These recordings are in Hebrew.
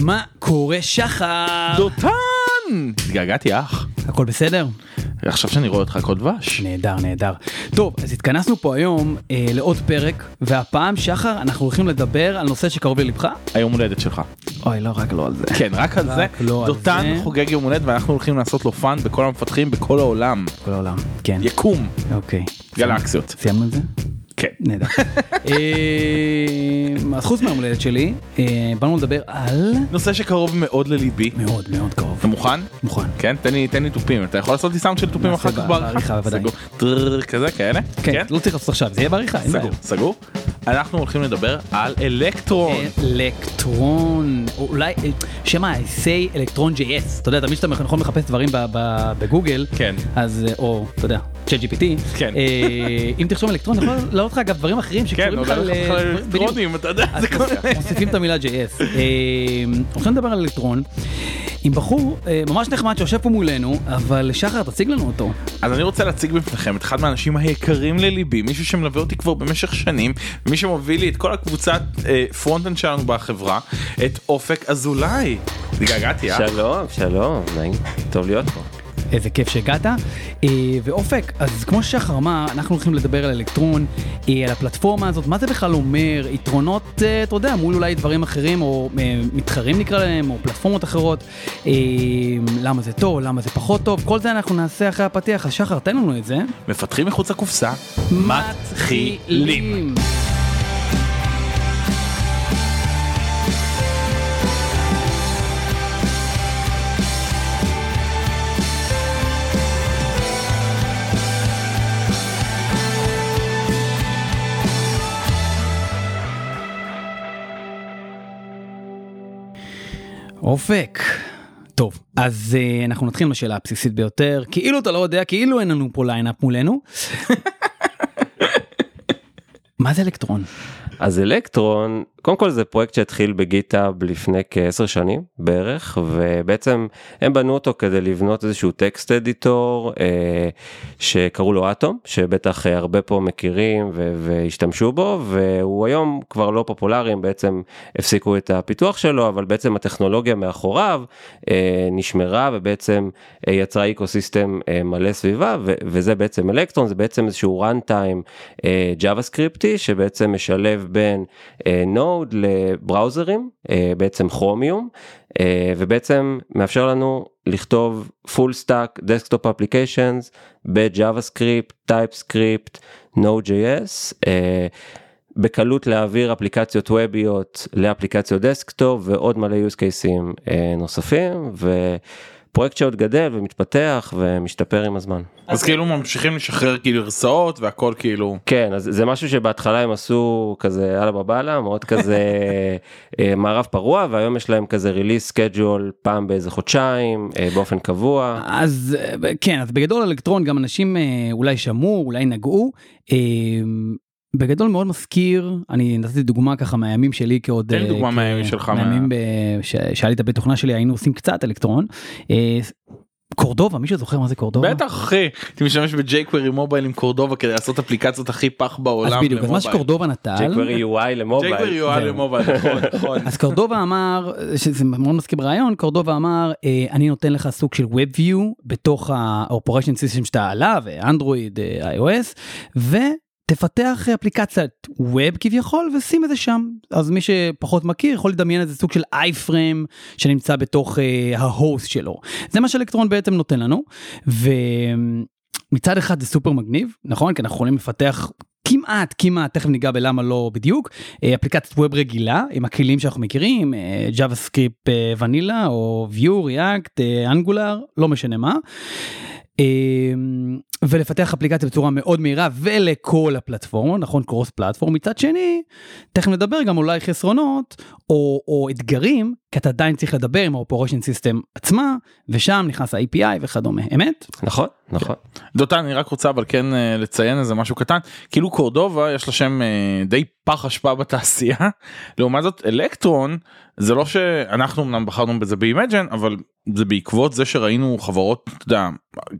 מה קורה שחר? דותן! התגעגעתי אח. הכל בסדר? עכשיו שאני רואה אותך הכל דבש. נהדר נהדר. טוב אז התכנסנו פה היום אה, לעוד פרק והפעם שחר אנחנו הולכים לדבר על נושא שקרוב ללבך. היום הולדת שלך. אוי לא רק לא על זה. כן רק על זה. רק לא על דותן זה. חוגג יום הולדת ואנחנו הולכים לעשות לו fun בכל המפתחים בכל העולם. כל העולם. כן. יקום. אוקיי. גלקסיות. סיימנו את זה? כן. נהדר. אה, אז חוץ מהיום הולדת שלי אה, באנו לדבר על נושא שקרוב מאוד לליבי. מאוד מאוד קרוב. אתה מוכן? מוכן. כן תן לי תן לי תופים אתה יכול לעשות לי סאונד של תופים אחר כך בעריכה? בעריכה, בוודאי. סגור. טררר, כזה כאלה? כן. לא צריך לעשות עכשיו זה יהיה בעריכה. אין סגור בעיה. סגור. אנחנו הולכים לדבר על אלקטרון. אלקטרון, או אולי, שמע, say אלקטרון JS, אתה יודע, תמיד שאתה יכול לחפש דברים בגוגל, כן. אז, אה, או, אתה יודע, ChatGPT, כן. אה, אם תרשום אלקטרון, יכול לעלות לך אגב דברים אחרים כן, בכלל, לך אה, בכלל בדיוק. אלקטרונים אתה יודע. זה כל מיני. מוסיפים את המילה JS. אה, הולכים לדבר על אלקטרון, עם בחור אה, ממש נחמד שיושב פה מולנו, אבל שחר, תציג לנו אותו. אז אני רוצה להציג בפניכם את אחד מהאנשים היקרים לליבי, מישהו שמלווה אותי כבר במשך שנים, מי שמוביל לי את כל הקבוצת אה, front-end שלנו בחברה, את אופק אזולאי. התגעגעתי, אה? שלום, שלום, נעים, טוב להיות פה. איזה כיף שהגעת. אה, ואופק, אז כמו ששחר אמר, אנחנו הולכים לדבר על אלקטרון, אה, על הפלטפורמה הזאת, מה זה בכלל אומר, יתרונות, אה, אתה יודע, מול אולי דברים אחרים, או מתחרים נקרא להם, או פלטפורמות אחרות, למה זה טוב, למה זה פחות טוב, כל זה אנחנו נעשה אחרי הפתיח, אז שחר, תן לנו את זה. מפתחים מחוץ לקופסה, מתחילים. אופק. טוב, אז uh, אנחנו נתחיל מהשאלה הבסיסית ביותר, כאילו אתה לא יודע, כאילו אין לנו פה lineup מולנו. מה זה אלקטרון? אז אלקטרון, קודם כל זה פרויקט שהתחיל ב-GitHub לפני כעשר שנים בערך, ובעצם הם בנו אותו כדי לבנות איזשהו text editor אה, שקראו לו אטום, שבטח אה, הרבה פה מכירים ו- והשתמשו בו, והוא היום כבר לא פופולרי, הם בעצם הפסיקו את הפיתוח שלו, אבל בעצם הטכנולוגיה מאחוריו אה, נשמרה ובעצם אה, יצרה ecosystem אה, מלא סביבה, ו- וזה בעצם אלקטרון, זה בעצם איזשהו runtime אה, JavaScriptי שבעצם משלב בין נוד ל-browserים, אה, בעצם כרומיום, אה, ובעצם מאפשר לנו לכתוב full stack desktop applications ב-JavaScript, TypeScript, Node.js. אה, בקלות להעביר אפליקציות ווביות לאפליקציות דסקטופ ועוד מלא use cases נוספים ופרויקט שעוד גדל ומתפתח ומשתפר עם הזמן. אז כאילו ממשיכים לשחרר כאילו גרסאות והכל כאילו. כן אז זה משהו שבהתחלה הם עשו כזה אללה באללה מאוד כזה אה, מערב פרוע והיום יש להם כזה release schedule פעם באיזה חודשיים אה, באופן קבוע. אז אה, כן, אז בגדול אלקטרון גם אנשים אולי שמעו, אולי נגעו. אה, בגדול מאוד מזכיר, אני נתתי דוגמה ככה מהימים שלי כעוד... תן לי אה, דוגמה מהימים שלך, מה- מהימים ב- ש- שעלית בתוכנה שלי היינו עושים קצת אלקטרון. אה, קורדובה, מישהו זוכר מה זה קורדובה? בטח אחי, הייתי משתמש ב-jQuery Mobile עם קורדובה כדי לעשות אפליקציות הכי פח בעולם. אז בדיוק, אז מה. שקורדובה נטל, jQuery UI למובייל. ג'ייקוורי UI. למובייל, נכון, נכון. אז קורדובה אמר, שזה מאוד מזכיר ברעיון, קורדובה אמר, אה, אני נותן לך סוג של Web View בתוך ה-Operation System שאתה עליו, אנדרואיד, iOS, ותפתח אפליקציית ווב כביכול ושים את זה שם. אז מי שפחות מכיר יכול לדמיין איזה סוג של אייפריים שנמצא בתוך אה, ההוסט שלו. זה מה שאלקטרון בעצם נותן לנו. ו... מצד אחד זה סופר מגניב, נכון? כי אנחנו יכולים לפתח כמעט, כמעט, תכף ניגע בלמה לא בדיוק, אה, אפליקציית ווב רגילה עם הכלים שאנחנו מכירים, אה, JavaScript אה, ונילה או View, React, אה, Angular, לא משנה מה. ולפתח אפליקציה בצורה מאוד מהירה ולכל הפלטפורמה, נכון? cross platform. מצד שני, תכף נדבר גם אולי חסרונות או, או אתגרים, כי אתה עדיין צריך לדבר עם ה-Operation System עצמה, ושם נכנס ה-API וכדומה, אמת? נכון, נכון. דותן אני רק רוצה אבל כן אה, לציין איזה משהו קטן כאילו קורדובה יש לה שם אה, די פח אשפה בתעשייה לעומת זאת אלקטרון זה לא שאנחנו אמנם בחרנו בזה ב Imagen אבל זה בעקבות זה שראינו חברות, אתה יודע,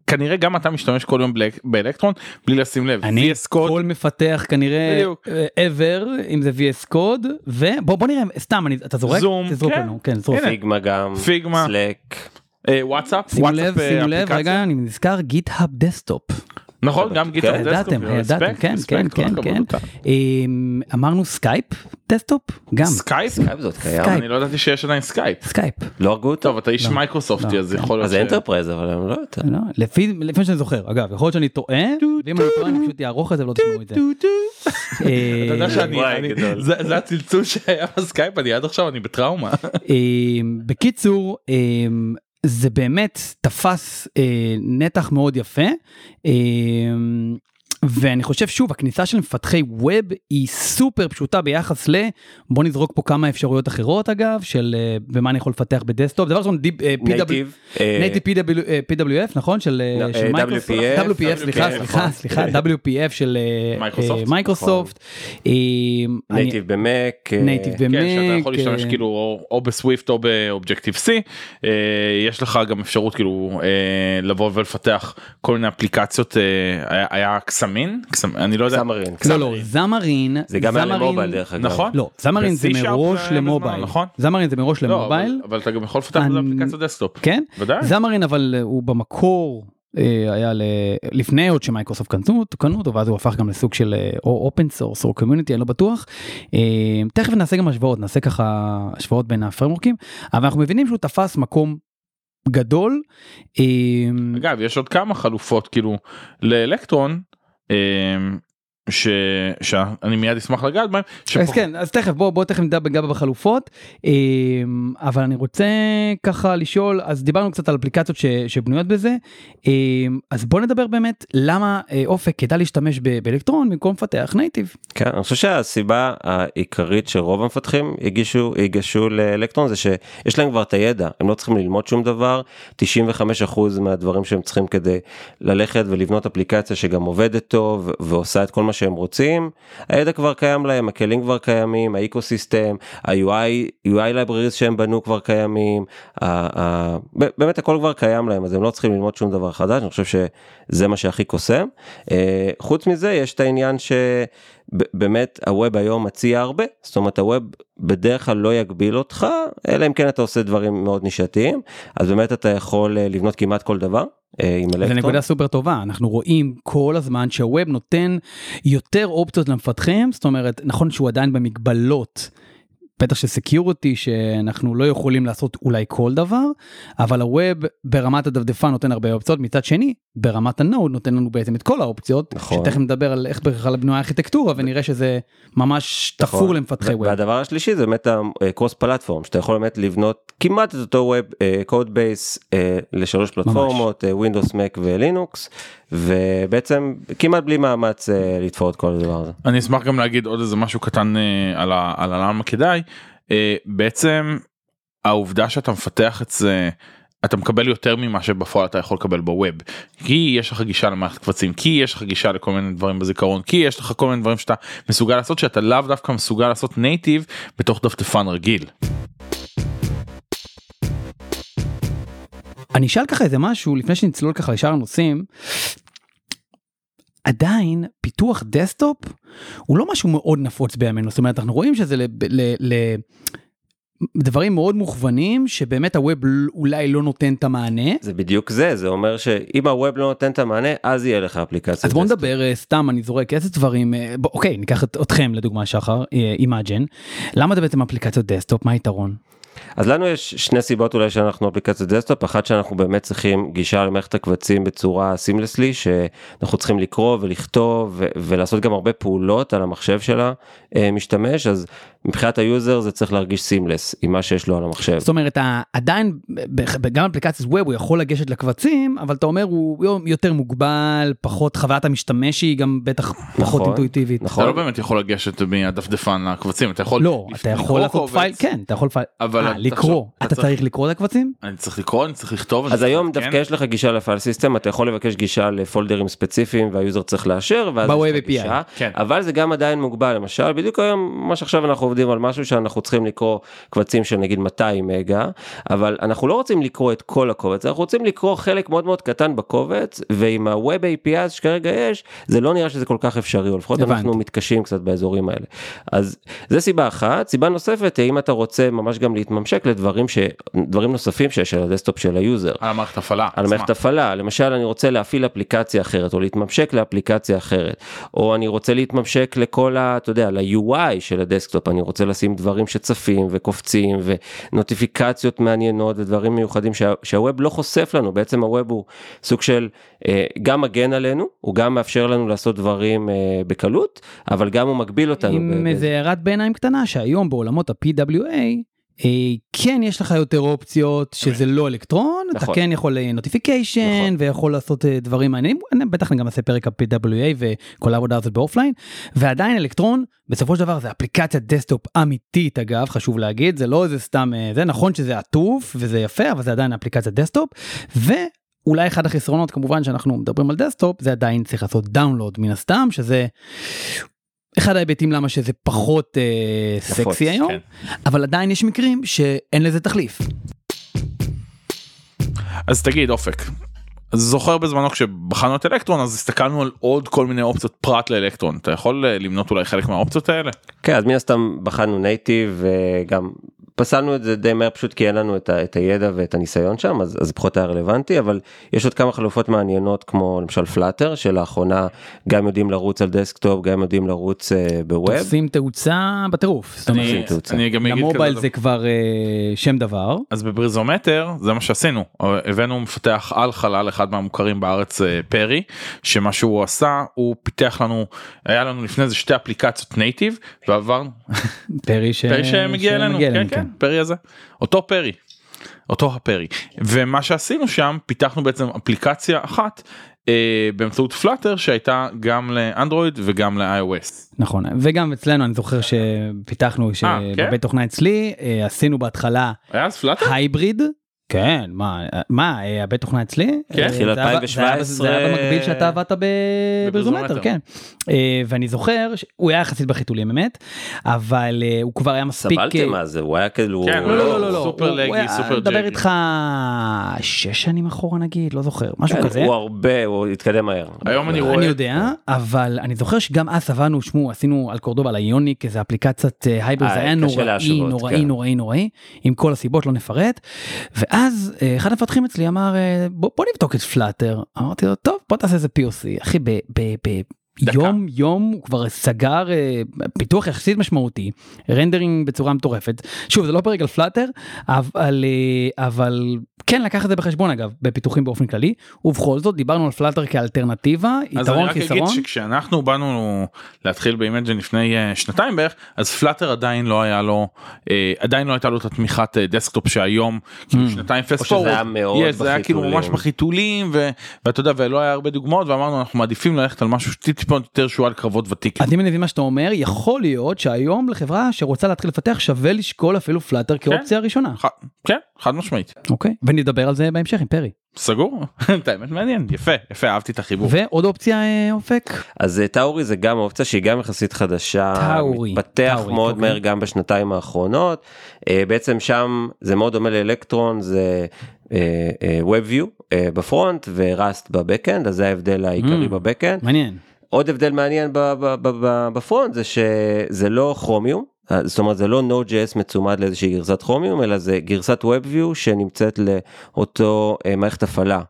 כנראה גם אתה משתמש כל יום באלק- באלקטרון בלי לשים לב. אני VS Code, כל מפתח כנראה בדיוק. אה, ever אם זה VS Code ובוא בוא נראה סתם אני אתה זורק Zoom, תזרוק כן. לנו כן זרוק. Figma גם, Figma. Slack, אה, וואטסאפ, שימו לב אה, שימו לב. רגע אני נזכר GitHub Desktop. נכון, גם גיטר כן, ידעתם ידעתם כן כן כן כן אמ, אמרנו Skype Desktop גם סקייפ? סקייפ זאת קיים. אני לא ידעתי שיש עדיין סקייפ. סקייפ. לא הרגו אותו? טוב אתה איש לא. מייקרוסופטי לא, אז כן. יכול להיות אז זה אנטרפרייז אבל הם לא יותר. לא, לפי לפי מה שאני זוכר אגב יכול להיות שאני טועה ואם אני טועה אני פשוט אערוך את זה ולא תשמעו את זה. אתה יודע שאני, זה הצלצול שהיה בסקייפ אני עד עכשיו אני בטראומה. אמ, בקיצור אמ, זה באמת תפס אה, נתח מאוד יפה אמ, ואני חושב שוב הכניסה של מפתחי web היא סופר פשוטה ביחס ל בוא נזרוק פה כמה אפשרויות אחרות אגב של אה, במה אני יכול לפתח בדסקטופ דבר ראשון אה, native, אה, WPF נכון? של אה, לא, של אה, מייקרוסופט WPF, WPF סליחה סליחה נכון. סליחה WPF של אה, מייקרוסופט, אה, native במק, אה, native במק כן, שאתה יכול להשתמש אה, כאילו או- ב Swift או ב Objective C. אה, יש לך גם אפשרות כאילו אה, לבוא ולפתח כל מיני אפליקציות אה, היה- היה קסמין קסמ- אני לא יודע סאמרין. לא לא זמרין זה גם היה זמרין- למובייל דרך אגב. נכון. לא זמרין זה מראש למובייל נכון. זמרין זה מראש לא, למובייל אבל- אבל אתה גם יכול לפתח בזה אני- אפליקציות דסקטופ כן ודאי זמרין אבל אה, הוא במקור אה, היה ל... לפני עוד שמייקרוסופט קנו אותו קנו אותו ואז הוא הפך גם לסוג של אה, או אופן סורס או קומיוניטי אני לא בטוח. תכף נעשה גם השוואות נעשה ככה השוואות בין הפרמורקים אבל אנחנו מבינים שהוא תפס מקום גדול. אגב יש עוד כמה חלופות כאילו לאלקטרון אה, ש- שאני מיד אשמח לגעת בהם. אז שפחות- כן אז תכף בוא בוא תכף נדע ניגע בחלופות אמ, אבל אני רוצה ככה לשאול אז דיברנו קצת על אפליקציות ש, שבנויות בזה אמ, אז בוא נדבר באמת למה אה, אופק כדאי להשתמש ב- באלקטרון במקום לפתח נייטיב. כן, אני חושב שהסיבה העיקרית שרוב המפתחים הגישו, הגישו לאלקטרון זה שיש להם כבר את הידע, הם לא צריכים ללמוד שום דבר, 95% מהדברים שהם צריכים כדי ללכת ולבנות אפליקציה שגם עובדת טוב ועושה את כל מה שהם רוצים, הידע כבר קיים להם, הכלים כבר קיימים, האקו סיסטם, ה-UI, UI libraries שהם בנו כבר קיימים, ה- ה- באמת הכל כבר קיים להם, אז הם לא צריכים ללמוד שום דבר חדש, אני חושב שזה מה שהכי קוסם. אה, חוץ מזה יש את העניין ש... ב- באמת הווב היום מציע הרבה זאת אומרת הווב בדרך כלל לא יגביל אותך אלא אם כן אתה עושה דברים מאוד נישתיים אז באמת אתה יכול אה, לבנות כמעט כל דבר אה, עם זו אלקטרון. נקודה סופר טובה אנחנו רואים כל הזמן שה web נותן יותר אופציות למפתחים זאת אומרת נכון שהוא עדיין במגבלות. בטח של security שאנחנו לא יכולים לעשות אולי כל דבר אבל ה web ברמת הדפדפן נותן הרבה אופציות מצד שני ברמת ה Node נותן לנו בעצם את כל האופציות נכון. שתכף נדבר על איך בכלל בנויה הארכיטקטורה ונראה שזה ממש נכון. תפור למפתחי web. והדבר השלישי זה באמת ה cross platform שאתה יכול באמת לבנות כמעט את אותו web code base לשלוש פלטפורמות ווינדוס מק ולינוקס ובעצם כמעט בלי מאמץ אה, לתפור את כל הדבר הזה. אני אשמח גם להגיד עוד איזה משהו קטן אה, על ה- על למה כדאי בעצם העובדה שאתה מפתח את זה. אתה מקבל יותר ממה שבפועל אתה יכול לקבל ב web כי יש לך גישה למערכת קבצים כי יש לך גישה לכל מיני דברים בזיכרון כי יש לך כל מיני דברים שאתה מסוגל לעשות שאתה לאו דווקא מסוגל לעשות native בתוך דפדפן רגיל. אני אשאל ככה איזה משהו לפני שנצלול ככה לשאר הנושאים. עדיין פיתוח דסקטופ הוא לא משהו מאוד נפוץ בימינו זאת אומרת אנחנו רואים שזה ל... ל, ל דברים מאוד מוכוונים שבאמת ה web אולי לא נותן את המענה. זה בדיוק זה זה אומר שאם ה web לא נותן את המענה אז יהיה לך אפליקציה. אז בוא נדבר אה, סתם אני זורק איזה דברים אה, בוא, אוקיי ניקח את, אתכם לדוגמה שחר Imagen למה זה בעצם אפליקציות דסקטופ מה היתרון. אז לנו יש שני סיבות אולי שאנחנו אפליקציית דסקטופ, אחת שאנחנו באמת צריכים גישה למערכת הקבצים בצורה seamlessly, שאנחנו צריכים לקרוא ולכתוב ולעשות גם הרבה פעולות על המחשב של המשתמש, אז מבחינת ה user זה צריך להרגיש seamless עם מה שיש לו על המחשב. זאת אומרת עדיין ב- גם אפליקציית web הוא יכול לגשת לקבצים אבל אתה אומר הוא יותר מוגבל פחות חוויית המשתמש היא גם בטח פחות נכון, אינטואיטיבית. נכון. אתה לא באמת יכול לגשת מהדפדפן לקבצים אתה יכול לא אתה יכול לקרוא לעשות קובץ, file כן אתה יכול file אבל אה, אתה לקרוא. עכשיו- אתה צריך לקרוא את הקבצים? אני צריך לקרוא, אני צריך לכתוב. אז היום לעדכן. דווקא יש לך גישה ל file system אתה יכול לבקש גישה לפולדרים ספציפיים וה user צריך לאשר ואז יש לך. גישה, כן. אבל זה גם עדיין מוגבל למשל בדיוק היום מה שעכשיו אנחנו עובדים על משהו שאנחנו צריכים לקרוא קבצים של נגיד 200 מגה אבל אנחנו לא רוצים לקרוא את כל הקובץ אנחנו רוצים לקרוא חלק מאוד מאוד קטן בקובץ ועם ה-Web API שכרגע יש זה לא נראה שזה כל כך אפשרי או לפחות. אנחנו מתקשים קצת באזורים האלה אז זה סיבה אחת סיבה נוספת אם אתה רוצה ממש גם להתממשק לדברים שדברים נוספים שיש על הדסקטופ של ה user. על המערכת הפעלה. על עצמה. מערכת הפעלה למשל אני רוצה להפעיל אפליקציה אחרת או להתממשק לאפליקציה אחרת או אני רוצה להתממשק לכל ה... אתה יודע ל-UI של הדסקטופ אני רוצה לשים דברים שצפים וקופצים ונוטיפיקציות מעניינות ודברים מיוחדים שה, שה web לא חושף לנו בעצם ה web הוא סוג של אה, גם מגן עלינו הוא גם מאפשר לנו לעשות דברים אה, בקלות אבל גם הוא מגביל אותנו. עם איזה הערת ביניים קטנה שהיום בעולמות ה-PWA כן יש לך יותר אופציות שזה לא אלקטרון אתה נכון. כן יכול notification נכון. ויכול לעשות אה, דברים מעניינים בטח אני גם אעשה פרק על PWA וכל העבודה הזאת ב offline ועדיין אלקטרון בסופו של דבר זה אפליקציית דסקטופ אמיתית אגב חשוב להגיד זה לא איזה סתם אה, זה נכון שזה עטוף וזה יפה אבל זה עדיין אפליקציית דסקטופ. ואולי אחד החסרונות כמובן שאנחנו מדברים על דסקטופ זה עדיין צריך לעשות download מן הסתם שזה אחד ההיבטים למה שזה פחות אה, נפוץ, סקסי היום כן. אבל עדיין יש מקרים שאין לזה תחליף. אז תגיד אופק. אז זוכר בזמנו כשבחנו את אלקטרון אז הסתכלנו על עוד כל מיני אופציות פרט לאלקטרון אתה יכול אה, למנות אולי חלק מהאופציות האלה? כן אז מן הסתם בחנו נייטיב וגם פסלנו את זה די מהר פשוט כי אין לנו את, ה, את הידע ואת הניסיון שם אז, אז פחות היה רלוונטי אבל יש עוד כמה חלופות מעניינות כמו למשל פלאטר שלאחרונה גם יודעים לרוץ על desktop גם יודעים לרוץ אה, ב web. עושים תאוצה בטירוף. אני, אומרת, תאוצה. אני גם אגיד למובייל זה דבר. כבר אה, שם דבר. אז בבריזומטר זה מה שעשינו הבאנו מפתח על חלל אחד מהמוכרים בארץ אה, פרי שמה שהוא עשה הוא פיתח לנו היה לנו לפני זה שתי אפליקציות native ועברנו פרי ש- פרי שמגיע אלינו שמגיע כן כן פרי הזה אותו פרי. אותו הפרי ומה שעשינו שם פיתחנו בעצם אפליקציה אחת אה, באמצעות פלאטר שהייתה גם לאנדרואיד וגם ל-iOS. נכון וגם אצלנו אני זוכר שפיתחנו אה, כן? שבבית תוכנה אצלי אה, עשינו בהתחלה? הייבריד. כן מה מה הבית תוכנה אצלי כן. אה, זה היה- 2017. זה היה במקביל שאתה עבדת בברזומטר. כן אה, ואני זוכר שהוא היה יחסית בחיתולים באמת אבל אה, הוא כבר היה מספיק סבלתם מה זה הוא היה כאילו כן, לא לא לא לא סופר הוא- לגי, הוא היה- סופר מדבר ג'גי. איתך שש שנים אחורה נגיד לא זוכר משהו כן, כזה. הוא הרבה הוא התקדם מהר. היום אני רואה אני יודע אבל אני זוכר שגם אז עבדנו שמו עשינו על קורדובה על Ionic איזה אפליקציית hybrid זה היה נוראי נוראי כן. נוראי נוראי עם כל הסיבות לא נפרט ואז אה, אחד המפתחים אצלי אמר אה, בוא, בוא נבדוק את Flutter. אמרתי לו טוב בוא תעשה איזה POC אחי ב... ב, ב דקה. יום יום הוא כבר סגר אה, פיתוח יחסית משמעותי rendering בצורה מטורפת שוב זה לא פרק על Flutter אבל אה, אבל כן לקח את זה בחשבון אגב בפיתוחים באופן כללי ובכל זאת דיברנו על Flutter כאלטרנטיבה אז אני יתרון רק אגיד חיסרון. שכשאנחנו באנו להתחיל ב Imagen לפני אה, שנתיים בערך אז Flutter עדיין לא היה לו אה, עדיין לא הייתה לו את התמיכת אה, desktop שהיום כאילו שנתיים או פסט שזה היה מאוד זה היה כאילו בחיתולים. ממש בחיתולים ו- ואתה יודע ולא היה הרבה דוגמאות ואמרנו אנחנו מעדיפים ללכת על משהו טיפה יותר שהוא עבר קרבות ותיק. אז אם אני מבין מה שאתה אומר יכול להיות שהיום לחברה שרוצה להתחיל לפתח שווה לשקול אפילו Flutter כאופציה ראשונה ח- כן חד משמעית אוקיי ונדבר על זה בהמשך עם פרי סגור את האמת מעניין יפה יפה אהבתי את החיבור. ועוד אופציה אה, אופק אז אה, טאורי זה גם אופציה שהיא גם יחסית חדשה, טאורי, מתפתח טאורי, מאוד אוקיי. מהר גם בשנתיים האחרונות, אה, בעצם שם זה מאוד דומה לאלקטרון, זה WebView בפרונט וראסט בבקאנד, אז זה ההבדל העיקרי Mm. בבקאנד. מעניין עוד הבדל מעניין בפרונט זה שזה לא כרומיום, זאת אומרת זה לא Node.js מצומד לאיזושהי גרסת כרומיום, אלא זה גרסת WebView שנמצאת לאותו אה, מערכת הפעלה.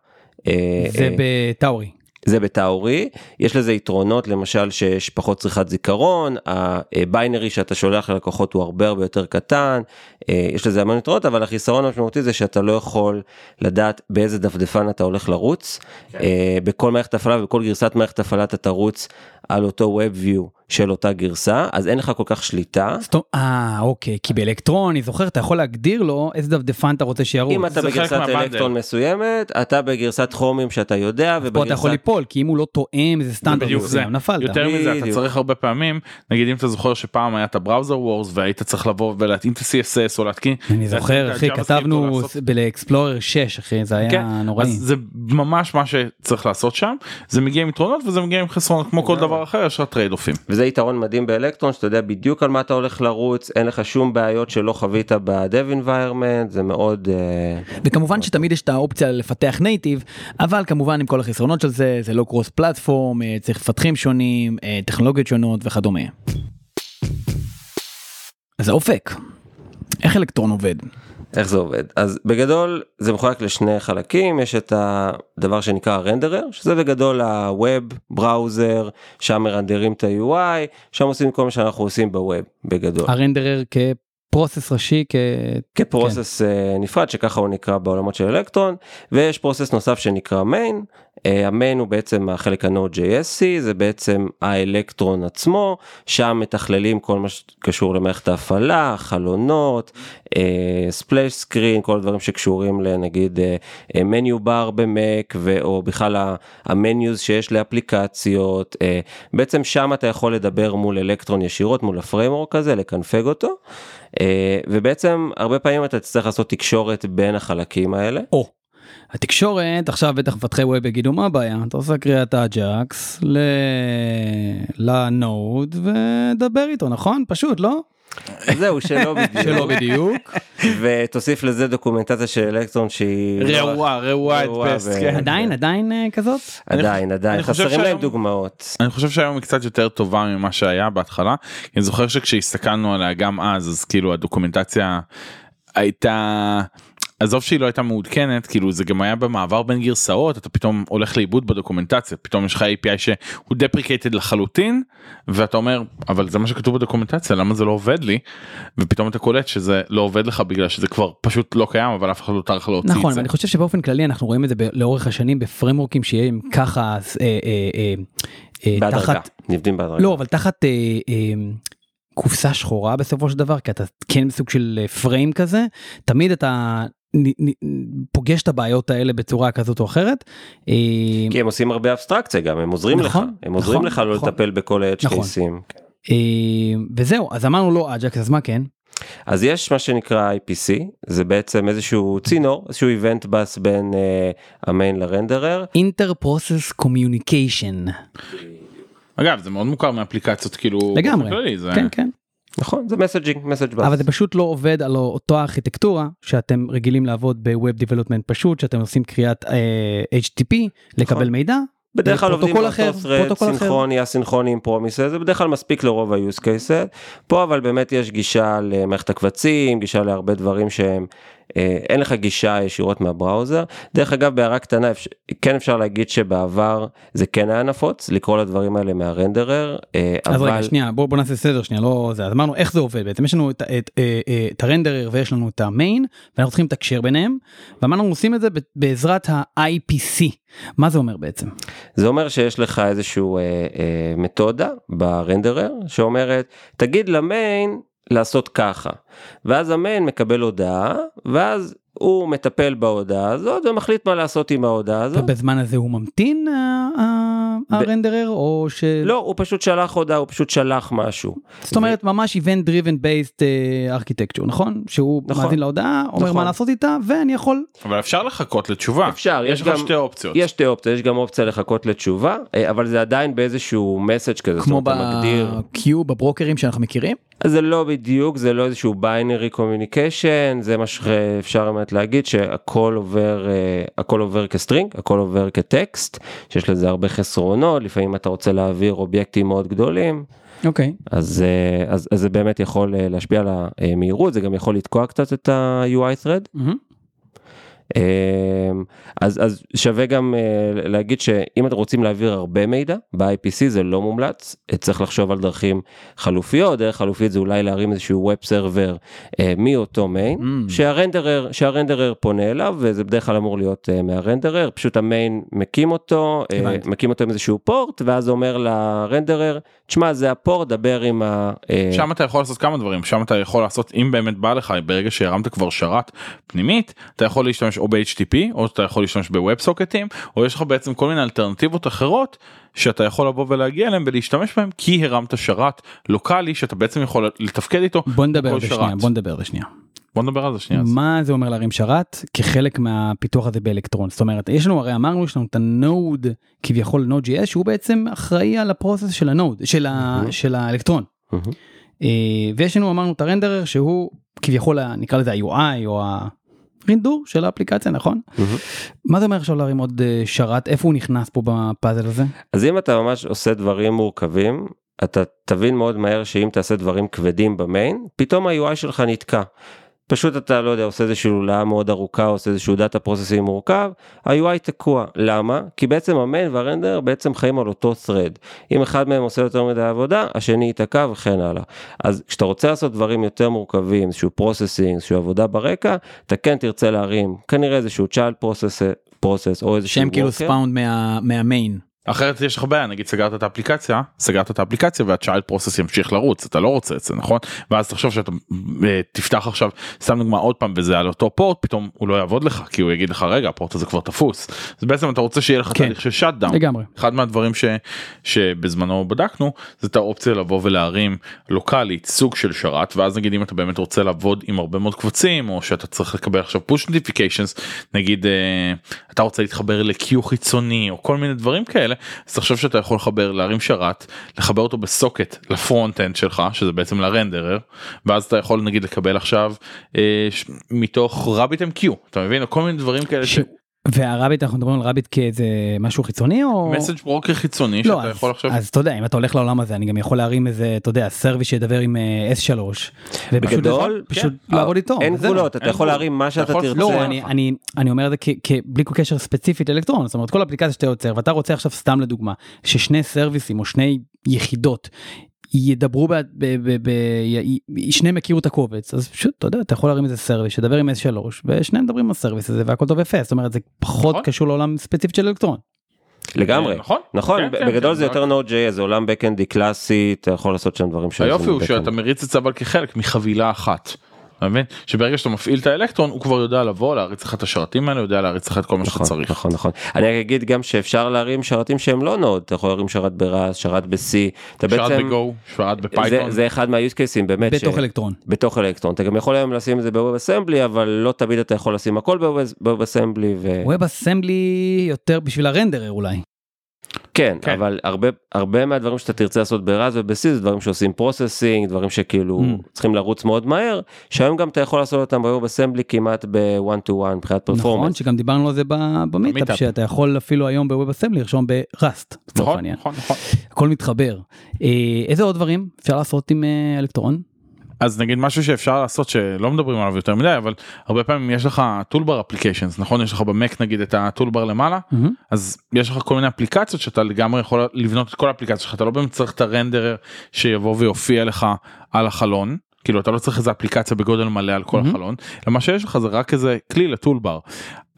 אה, זה אה, בטאורי זה בטאורי, יש לזה יתרונות למשל שיש פחות צריכת זיכרון, הביינרי שאתה שולח ללקוחות הוא הרבה הרבה יותר קטן, אה, יש לזה המון יתרונות, אבל החיסרון המשמעותי זה שאתה לא יכול לדעת באיזה דפדפן אתה הולך לרוץ, אה, בכל מערכת הפעלה ובכל גרסת מערכת הפעלה אתה תרוץ על אותו WebView של אותה גרסה אז אין לך כל כך שליטה. אה אוקיי כי באלקטרון אני זוכר אתה יכול להגדיר לו איזה דפדפן אתה רוצה שירוץ. אם אתה זה בגרסת. אלקטרון מסוימת אתה בגרסת כרומים שאתה יודע פה אתה יכול ליפול כי אם הוא לא תואם איזה סטנדרט זה. מסוים נפלת. יותר מזה אתה. צריך הרבה פעמים נגיד אם אתה זוכר שפעם היה את הבראוזר וורס והיית צריך לבוא ולהתאים את ה-CSS או להתקין. אני זוכר אחי כתבנו באקספלורר 6 אחי זה היה כן, נוראי. אז זה ממש מה שצריך לעשות שם זה מגיע עם יתרונות וזה מגיע עם חסרונות כמו כל דבר אחר יש לך trade-off ים. וזה יתרון מדהים באלקטרון שאתה יודע בדיוק על מה אתה הולך לרוץ אין לך שום בעיות שלא חווית ב-dev environment זה מאוד אה, וכמובן שתמיד יש את האופציה לפתח native אבל כמובן עם כל החסרונות של זה זה לא cross platform אה, צריך מפתחים שונים אה, טכנולוגיות שונות וכדומה. אז אופק. איך אלקטרון עובד? איך זה עובד? אז בגדול זה מחולק לשני חלקים. יש את הדבר שנקרא renderer שזה בגדול ה web בראוזר שם מרנדרים את ה-UI שם עושים כל מה שאנחנו עושים בווב בגדול. הרנדרר כפרוסס ראשי כ... כפרוסס אה, נפרד שככה הוא נקרא בעולמות של אלקטרון ויש פרוסס נוסף שנקרא מיין המיין הוא בעצם החלק ה-Node.js זה בעצם האלקטרון עצמו שם מתכללים כל מה שקשור למערכת ההפעלה חלונות ספלאש סקרין כל הדברים שקשורים לנגיד menu bar ב Mac או בכלל ה menus שיש לאפליקציות אה, בעצם שם אתה יכול לדבר מול אלקטרון ישירות מול ה framework הזה לקנפג אותו אה, ובעצם הרבה פעמים אתה תצטרך לעשות תקשורת בין החלקים האלה. או. התקשורת עכשיו בטח מפתחי web יגידו מה הבעיה אתה עושה קריאת AJAX ל... ל Node ודבר איתו נכון פשוט לא זהו שלא בדיוק שלא בדיוק ותוסיף לזה דוקומנטציה של אלקטרון שהיא לא- רעועה רעועה את פסט. כן. עדיין עדיין אה, כזאת עדיין עדיין אני חושב חסרים להם דוגמאות. אני חושב שהיום היא קצת יותר טובה ממה שהיה בהתחלה. אני זוכר שכשהסתכלנו עליה גם אז אז כאילו הדוקומנטציה הייתה. עזוב שהיא לא הייתה מעודכנת כאילו זה גם היה במעבר בין גרסאות אתה פתאום הולך לאיבוד בדוקומנטציה פתאום יש לך API שהוא דפריקטד לחלוטין ואתה אומר אבל זה מה שכתוב בדוקומנטציה למה זה לא עובד לי ופתאום אתה קולט שזה לא עובד לך בגלל שזה כבר פשוט לא קיים אבל אף אחד לא טרח להוציא נכון את זה. אני חושב שבאופן כללי אנחנו רואים את זה ב- לאורך השנים בפרמורקים שיהיה עם ככה אה, אה, אה, אה, בהדרגה. תחת נבדים בהדרגה. לא אבל תחת אה, אה, קופסה שחורה בסופו של דבר כי אתה כן סוג של אה, פריים כזה תמיד אתה פוגש את הבעיות האלה בצורה כזאת או אחרת. אה, כי הם עושים הרבה אבסטרקציה גם הם עוזרים לך נכון, הם עוזרים נכון, לך לא נכון. לטפל בכל ה-edge נכון. cases. אה, וזהו אז אמרנו לא AJAX אז מה כן אז יש מה שנקרא IPC זה בעצם איזשהו צינור איזשהו event bus בין אה, ה main ל renderer inter process communication אגב זה מאוד מוכר מאפליקציות כאילו לגמרי כן כן נכון זה messaging message bus. אבל זה פשוט לא עובד על אותו ארכיטקטורה שאתם רגילים לעבוד ב web development פשוט שאתם עושים קריאת אה, HTTP לקבל נכון. מידע. בדרך כלל עובדים באותו thread. סינכרוני, אסינכרוני עם פרומיס, זה בדרך כלל מספיק לרוב ה-use cases. פה אבל באמת יש גישה למערכת הקבצים, גישה להרבה דברים שהם, אין לך גישה ישירות מהבראוזר. דרך אגב, בהערה קטנה, אפשר- כן אפשר להגיד שבעבר זה כן היה נפוץ, לקרוא לדברים האלה מהרנדרר, אה, אז אבל... רגע שנייה בוא בוא נעשה סדר שנייה לא זה. אז אמרנו איך זה עובד בעצם? יש לנו את, את, אה, אה, את הרנדרר ויש לנו את המיין ואנחנו צריכים לתקשר ביניהם ואמרנו עושים את זה בעזרת ה-IPC מה זה אומר בעצם? זה אומר שיש לך איזשהו אה, אה, מתודה ברנדרר שאומרת תגיד למיין לעשות ככה ואז המיין מקבל הודעה ואז הוא מטפל בהודעה הזאת ומחליט מה לעשות עם ההודעה הזאת. ובזמן הזה הוא ממתין ה- ה- הרנדרר או ש... לא הוא פשוט שלח הודעה הוא פשוט שלח משהו. זאת אומרת ממש event driven based אה, architecture נכון שהוא נכון. מאזין להודעה אומר נכון. מה לעשות איתה ואני יכול אבל אפשר לחכות לתשובה אפשר יש גם שתי אופציות יש שתי אופציות יש גם אופציה לחכות לתשובה אה, אבל זה עדיין באיזשהו message כזה. זאת כמו אומרת, אתה מגדיר ב-Q ב brokers ים שאנחנו מכירים אז זה לא בדיוק זה לא איזשהו binary communication זה מה שאפשר באמת להגיד שהכל עובר אה, הכל עובר כ string הכל עובר כטקסט שיש לזה הרבה חסרונות לפעמים אתה רוצה להעביר אובייקטים מאוד גדולים אוקיי אז אה, אז, אז זה באמת יכול אה, להשפיע על המהירות זה גם יכול לתקוע קצת את ה-UI thread מהמם. אמ, אז אז שווה גם אה, להגיד שאם אתם רוצים להעביר הרבה מידע ב-IPC זה לא מומלץ צריך לחשוב על דרכים חלופיות דרך חלופית זה אולי להרים איזשהו ווב סרבר אה, מאותו מיין Mm. שהרנדרר שהרנדרר פונה אליו וזה בדרך כלל אמור להיות אה, מהרנדרר פשוט המיין מקים אותו. מקים אותו עם איזשהו port ואז אומר ל renderer תשמע זה ה port דבר עם ה... אה, שם אתה יכול לעשות כמה דברים שם אתה יכול לעשות אם באמת בא לך ברגע שהרמת כבר שרת פנימית אתה יכול להשתמש או ב-HTTP או אתה יכול להשתמש ב web socket ים או יש לך בעצם כל מיני אלטרנטיבות אחרות שאתה יכול לבוא ולהגיע אליהם ולהשתמש בהם כי הרמת שרת לוקאלי שאתה בעצם יכול לתפקד איתו. בוא נדבר על בכל זה שנייה שרת. בוא נדבר על זה שנייה. בוא נדבר על זה שנייה. אז. מה זה אומר להרים שרת כחלק מהפיתוח הזה באלקטרון זאת אומרת יש לנו הרי אמרנו יש לנו את ה Node כביכול Node JS שהוא בעצם אחראי על ה process של ה Node של, ה. של האלקטרון. אה, ויש לנו אמרנו את ה renderer שהוא כביכול נקרא לזה ה-UI או הרינדור של האפליקציה נכון. מה זה אומר עכשיו להרים עוד אה, שרת איפה הוא נכנס פה בפאזל הזה אז אם אתה ממש עושה דברים מורכבים אתה תבין מאוד מהר שאם תעשה דברים כבדים ב main פתאום ה-UI שלך נתקע. פשוט אתה לא יודע עושה איזושהי לולאה מאוד ארוכה עושה איזשהו data processing מורכב ה-UI תקוע למה כי בעצם ה main וה renderer בעצם חיים על אותו thread אם אחד מהם עושה יותר מדי עבודה השני ייתקע וכן הלאה אז כשאתה רוצה לעשות דברים יותר מורכבים איזשהו processing איזשהו עבודה ברקע אתה כן תרצה להרים כנראה איזשהו child process process או איזשהו שהם כאילו. spawned מה, מה main. אחרת יש לך בעיה נגיד סגרת את האפליקציה סגרת את האפליקציה וה child process ימשיך לרוץ אתה לא רוצה את זה נכון ואז תחשוב שאתה אה, תפתח עכשיו סתם דוגמה עוד פעם וזה על אותו port פתאום הוא לא יעבוד לך כי הוא יגיד לך רגע ה port הזה כבר תפוס אז בעצם אתה רוצה שיהיה לך כן. תהליך של shut down לגמרי. אחד מהדברים ש, שבזמנו בדקנו זה את האופציה לבוא ולהרים לוקאלית סוג של שרת ואז נגיד אם אתה באמת רוצה לעבוד עם הרבה מאוד קבצים או שאתה צריך לקבל עכשיו push notifications נגיד אה, אתה רוצה להתחבר ל-Q חיצוני או כל מיני דברים כאלה אז תחשוב שאתה יכול לחבר להרים שרת לחבר אותו ב socket ל front end שלך שזה בעצם ל renderer ואז אתה יכול נגיד לקבל עכשיו אה, מתוך Rabbit MQ אתה מבין? כל מיני דברים כאלה ש... וה Rabbit אנחנו מדברים על Rabbit כאיזה משהו חיצוני או מסאג' ברוקר חיצוני לא, שאתה אז, יכול עכשיו אז אתה יודע אם אתה הולך לעולם הזה אני גם יכול להרים איזה אתה יודע service שידבר עם אה, S3 ופשוט בגדול, פשוט כן. לעבוד איתו. אין. גבולות, אתה אין יכול. להרים מה אתה שאתה יכול- תרצה. לא אני. אני אני אומר את זה כ- כ- בלי כל קשר ספציפית לאלקטרון זאת אומרת כל אפליקציה שאתה יוצר ואתה רוצה עכשיו סתם לדוגמה ששני services או שני יחידות ידברו ב... ב, ב, ב י, י- שניהם יכירו את הקובץ אז פשוט אתה יודע אתה יכול להרים איזה service שידבר עם S3 ושניהם מדברים על ה service הזה והכל טוב ויפה זאת אומרת זה פחות נכון. קשור לעולם ספציפית של אלקטרון. לגמרי. אה, נכון נכון, כן, כן, בגדול כן, זה יותר Node.js, זה עולם backend י קלאסי, אתה יכול לעשות שם דברים היופי הוא. שאתה מריץ את זה אבל כחלק מחבילה אחת. אתה מבין? שברגע שאתה מפעיל את האלקטרון הוא כבר יודע לבוא להריץ לך את השרתים האלה יודע להריץ לך את כל מה שאתה נכון, צריך. נכון, נכון. אני אגיד גם שאפשר להרים שרתים שהם לא Node, אתה יכול להרים שרת ב Rust, שרת ב-C, אתה שרת בעצם, ב Go, שרת זה- ב Python. זה אחד מה-use cases באמת, ש- בתוך אלקטרון. בתוך אלקטרון, אתה גם יכול היום לשים את זה ב-Web Assembly, אבל לא תמיד אתה יכול לשים הכל Assembly, ו... ווב אסמבלי יותר בשביל ה renderer אולי. כן, כן. אבל הרבה הרבה מהדברים שאתה תרצה לעשות ב Rust וב-C זה דברים שעושים processing, דברים שכאילו Mm. צריכים לרוץ מאוד מהר, שהיום גם אתה יכול לעשות אותם ב-Web Assembly כמעט ב-one to one מבחינת נכון performance. שגם דיברנו על זה ב meetup. שאתה יכול אפילו היום ב Web Assembly לרשום ב Rust. לצורך נכון, העניין. נכון, נכון. הכל מתחבר. אה, איזה עוד דברים אפשר לעשות עם אה, אלקטרון? אז נגיד משהו שאפשר לעשות שלא מדברים עליו יותר מדי אבל הרבה פעמים יש לך טולבר אפליקיישנס נכון יש לך במק נגיד את הטולבר למעלה מהמם. אז יש לך כל מיני אפליקציות שאתה לגמרי יכול לבנות את כל האפליקציה שלך אתה לא באמת צריך את הרנדרר שיבוא ויופיע לך על החלון. כאילו אתה לא צריך איזה אפליקציה בגודל מלא על כל מהמם. החלון, אלא מה שיש לך זה רק איזה כלי לטולבר.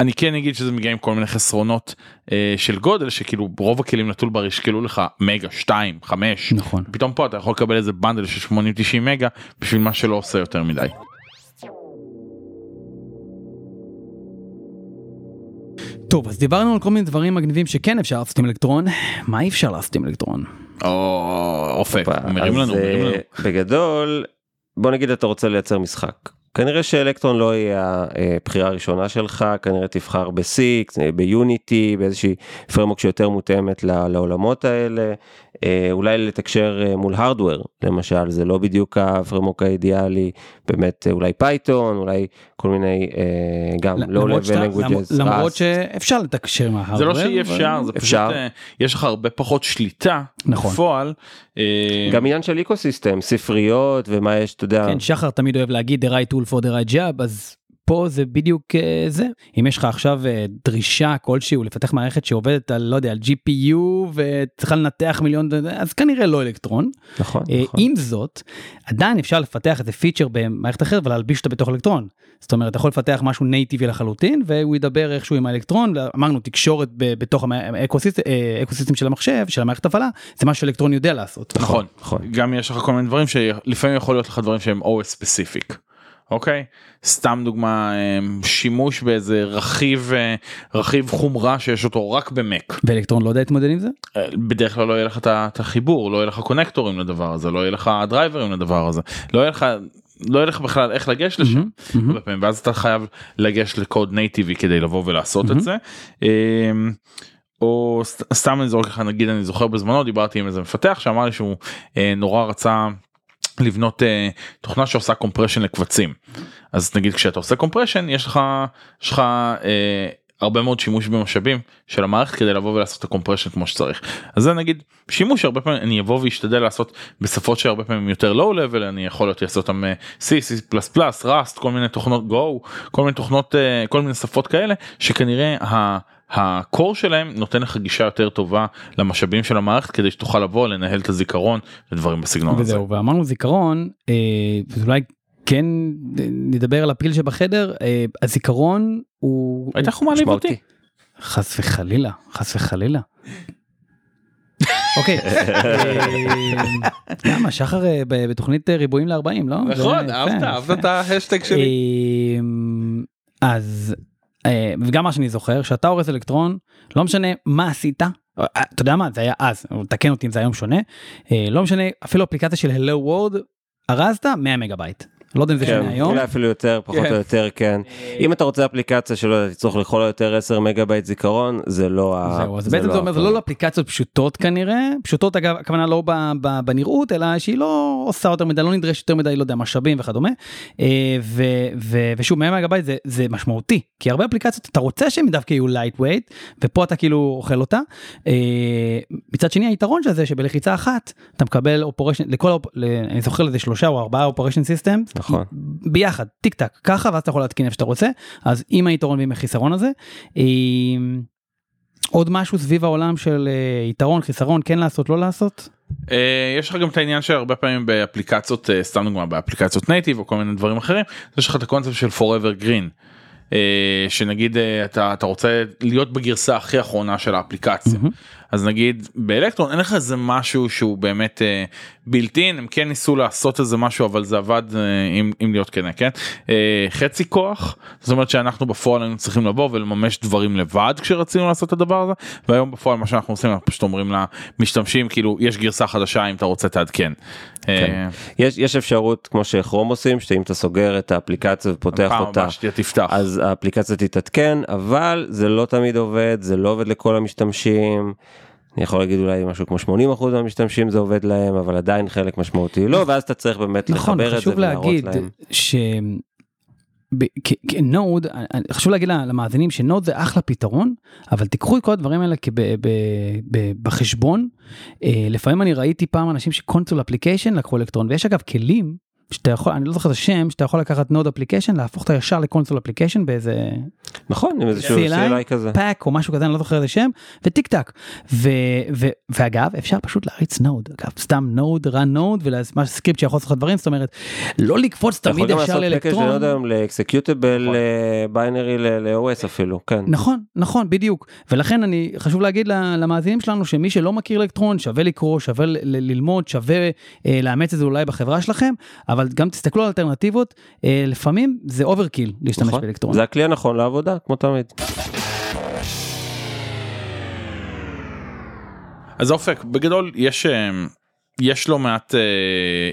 אני כן אגיד שזה מגיע עם כל מיני חסרונות אה, של גודל שכאילו רוב הכלים לטולבר ישקלו לך מגה 2 5 נכון. פתאום פה אתה יכול לקבל איזה בנדל של 80-90 מגה בשביל מה שלא עושה יותר מדי. טוב אז דיברנו על כל מיני דברים מגניבים שכן אפשר לעשות עם אלקטרון מה אי אפשר לעשות עם אלקטרון? או אופק, הופה, מרים אז, לנו, מרים אה, לנו. בגדול, בוא נגיד אתה רוצה לייצר משחק. כנראה שאלקטרון לא יהיה הבחירה הראשונה שלך, כנראה תבחר בסיקס, ביוניטי, באיזושהי פרמוק שיותר מותאמת לעולמות האלה. אה, אולי לתקשר אה, מול הרדוור למשל, זה לא בדיוק הפרמוק האידיאלי, באמת אה, אולי פייתון, אולי כל מיני אה, גם לא level שאתה- languages, למרות. שאפשר לתקשר עם ההארדוור. זה לא שאי אפשר, זה אפשר. פשוט, אה, יש לך הרבה פחות שליטה נכון. בפועל. אה, גם עניין של איקוסיסטם, ספריות ומה יש, אתה יודע. כן שחר תמיד אוהב להגיד the right tool for the right job אז פה זה בדיוק אה, זה אם יש לך עכשיו אה, דרישה כלשהו לפתח מערכת שעובדת על לא יודע על gpu וצריכה לנתח מיליון אז כנראה לא אלקטרון. נכון, אה, נכון. עם זאת עדיין אפשר לפתח איזה feature במערכת אחרת ולהלביש אותה בתוך אלקטרון. זאת אומרת אתה יכול לפתח משהו native י לחלוטין והוא ידבר איכשהו עם האלקטרון אמרנו תקשורת בתוך ה ecosystem ecosystem של המחשב של המערכת הפעלה זה מה שאלקטרון יודע לעשות. נכון, נכון. גם יש לך כל מיני דברים שלפעמים יכול להיות לך דברים שהם OS ספציפיק. אוקיי סתם דוגמה אה, שימוש באיזה רכיב אה, רכיב חומרה שיש אותו רק במק ואלקטרון לא יודע להתמודד עם זה? אה, בדרך כלל לא יהיה לך את את החיבור לא יהיה לך קונקטורים לדבר הזה לא יהיה לך דרייברים לדבר הזה לא יהיה לך לא יהיה לך בכלל איך לגשת לשם מהמם. הרבה פעמים ואז אתה חייב לגשת לקוד נייטיבי כדי לבוא ולעשות את מהמם. זה. אמ, או סת- סתם אני זורק לך נגיד אני זוכר בזמנו דיברתי עם איזה מפתח שאמר לי שהוא אה, נורא רצה לבנות אה, תוכנה שעושה compression לקבצים. אז נגיד כשאתה עושה compression יש לך יש לך אה, הרבה מאוד שימוש במשאבים של המערכת כדי לבוא ולעשות את ה compression כמו שצריך. אז זה נגיד שימוש שהרבה פעמים אני אבוא ואשתדל לעשות בשפות שהרבה פעמים יותר low level אני יכול להיות לעשות אותם אה, C, C++, Rust, כל מיני תוכנות Go, כל מיני תוכנות, אה, כל מיני שפות כאלה שכנראה ה... ה core שלהם נותן לך גישה יותר טובה למשאבים של המערכת כדי שתוכל לבוא לנהל את הזיכרון ודברים בסגנון הזה. וזהו ואמרנו זיכרון אה, אז אולי כן נדבר על הפיל שבחדר אה, הזיכרון הוא היית יכול מעליב אותי. חס וחלילה חס וחלילה. אוקיי, אה, למה שחר אה, בתוכנית אה, ריבועים ל-40 לא? נכון, אהבת, אהבת. את ההשטג שלי. אז אה, וגם מה שאני זוכר שאתה הורד אלקטרון לא משנה מה עשית. אה, אתה יודע מה זה היה אז תקן אותי אם זה היום שונה אה, לא משנה אפילו אפליקציה של Hello World הרסת 100 מגה בייט לא יודע אם זה כן, שונה היום. אולי אפילו יותר פחות כן. או יותר כן. אם אתה רוצה אפליקציה שלא יודע, תצטרך לכל היותר 10 מגה בייט זיכרון זה לא ה... זהו, אז בעצם זה אומר זה לא לאפליקציות פשוטות כנראה. פשוטות אגב הכוונה לא ב- ב- בנראות אלא שהיא לא עושה יותר מדי לא נדרש יותר מדי לא יודע משאבים וכדומה. אה, ו- ו- ושוב 100 מגה בייט זה, זה משמעותי כי הרבה אפליקציות אתה רוצה שהם דווקא יהיו lightweight ופה אתה כאילו אוכל אותה. אה, מצד שני היתרון של זה שבלחיצה אחת אתה מקבל operation לכל אני זוכר לזה שלושה או ארבעה operation system נכון. ביחד טיק טק ככה ואז אתה יכול להתקין איפה שאתה רוצה אז עם היתרון ועם החיסרון הזה. אה, עוד משהו סביב העולם של אה, יתרון חיסרון כן לעשות לא לעשות אה, יש לך גם את העניין שהרבה פעמים באפליקציות אה, סתם דוגמה באפליקציות נייטיב או כל מיני דברים אחרים יש לך את הקונספט של forever green. אה, שנגיד אה, אתה אתה רוצה להיות בגרסה הכי אחרונה של האפליקציה אז נגיד באלקטרון אין לך איזה משהו שהוא באמת בילטין הם כן ניסו לעשות איזה משהו אבל זה עבד אה, אם, אם להיות כן כן אה, חצי כוח זאת אומרת שאנחנו בפועל היינו צריכים לבוא ולממש דברים לבד כשרצינו לעשות את הדבר הזה והיום בפועל מה שאנחנו עושים אנחנו פשוט אומרים למשתמשים כאילו יש גרסה חדשה אם אתה רוצה תעדכן. אה, יש יש אפשרות כמו שכרום עושים שאם אתה סוגר את האפליקציה ופותח אותה. אז האפליקציה תתעדכן אבל זה לא תמיד עובד זה לא עובד לכל המשתמשים. אני יכול להגיד אולי משהו כמו 80% מהמשתמשים זה עובד להם אבל עדיין חלק משמעותי לא ואז אתה צריך באמת נכון לחבר את זה חשוב ולהראות להגיד להם. ש... ב- כ- כנוד אה, חשוב להגיד למאזינים ש Node זה אחלה פתרון אבל תיקחו את כל הדברים האלה בחשבון אה, לפעמים אני ראיתי פעם אנשים ש console application לקחו אלקטרון ויש אגב כלים שאתה יכול אני לא זוכר את השם שאתה יכול לקחת Node application להפוך אותה ישר ל console application באיזה נכון עם איזשהו CLI, כזה. pack או משהו כזה אני לא זוכר איזה שם וטיק טק ו, ו, ואגב אפשר פשוט להריץ Node אגב סתם node run node ולמה סקריפט שיכול לעשות לך דברים זאת אומרת לא לקפוץ אתה יכול תמיד גם לעשות package לאלקטרון. היום ל executable. binary ל-OS אפילו כן. נכון נכון בדיוק ולכן אני חשוב להגיד למאזינים שלנו שמי שלא מכיר אלקטרון שווה לקרוא שווה ללמוד שווה אה, לאמץ את זה אולי בחברה שלכם אבל גם תסתכלו על אלטרנטיבות אה, לפעמים זה overkill להשתמש נכון. באלקטרון. זה הכלי הנכון לעבודה כמו תמיד. אז אופק בגדול יש אה, יש לא מעט אה,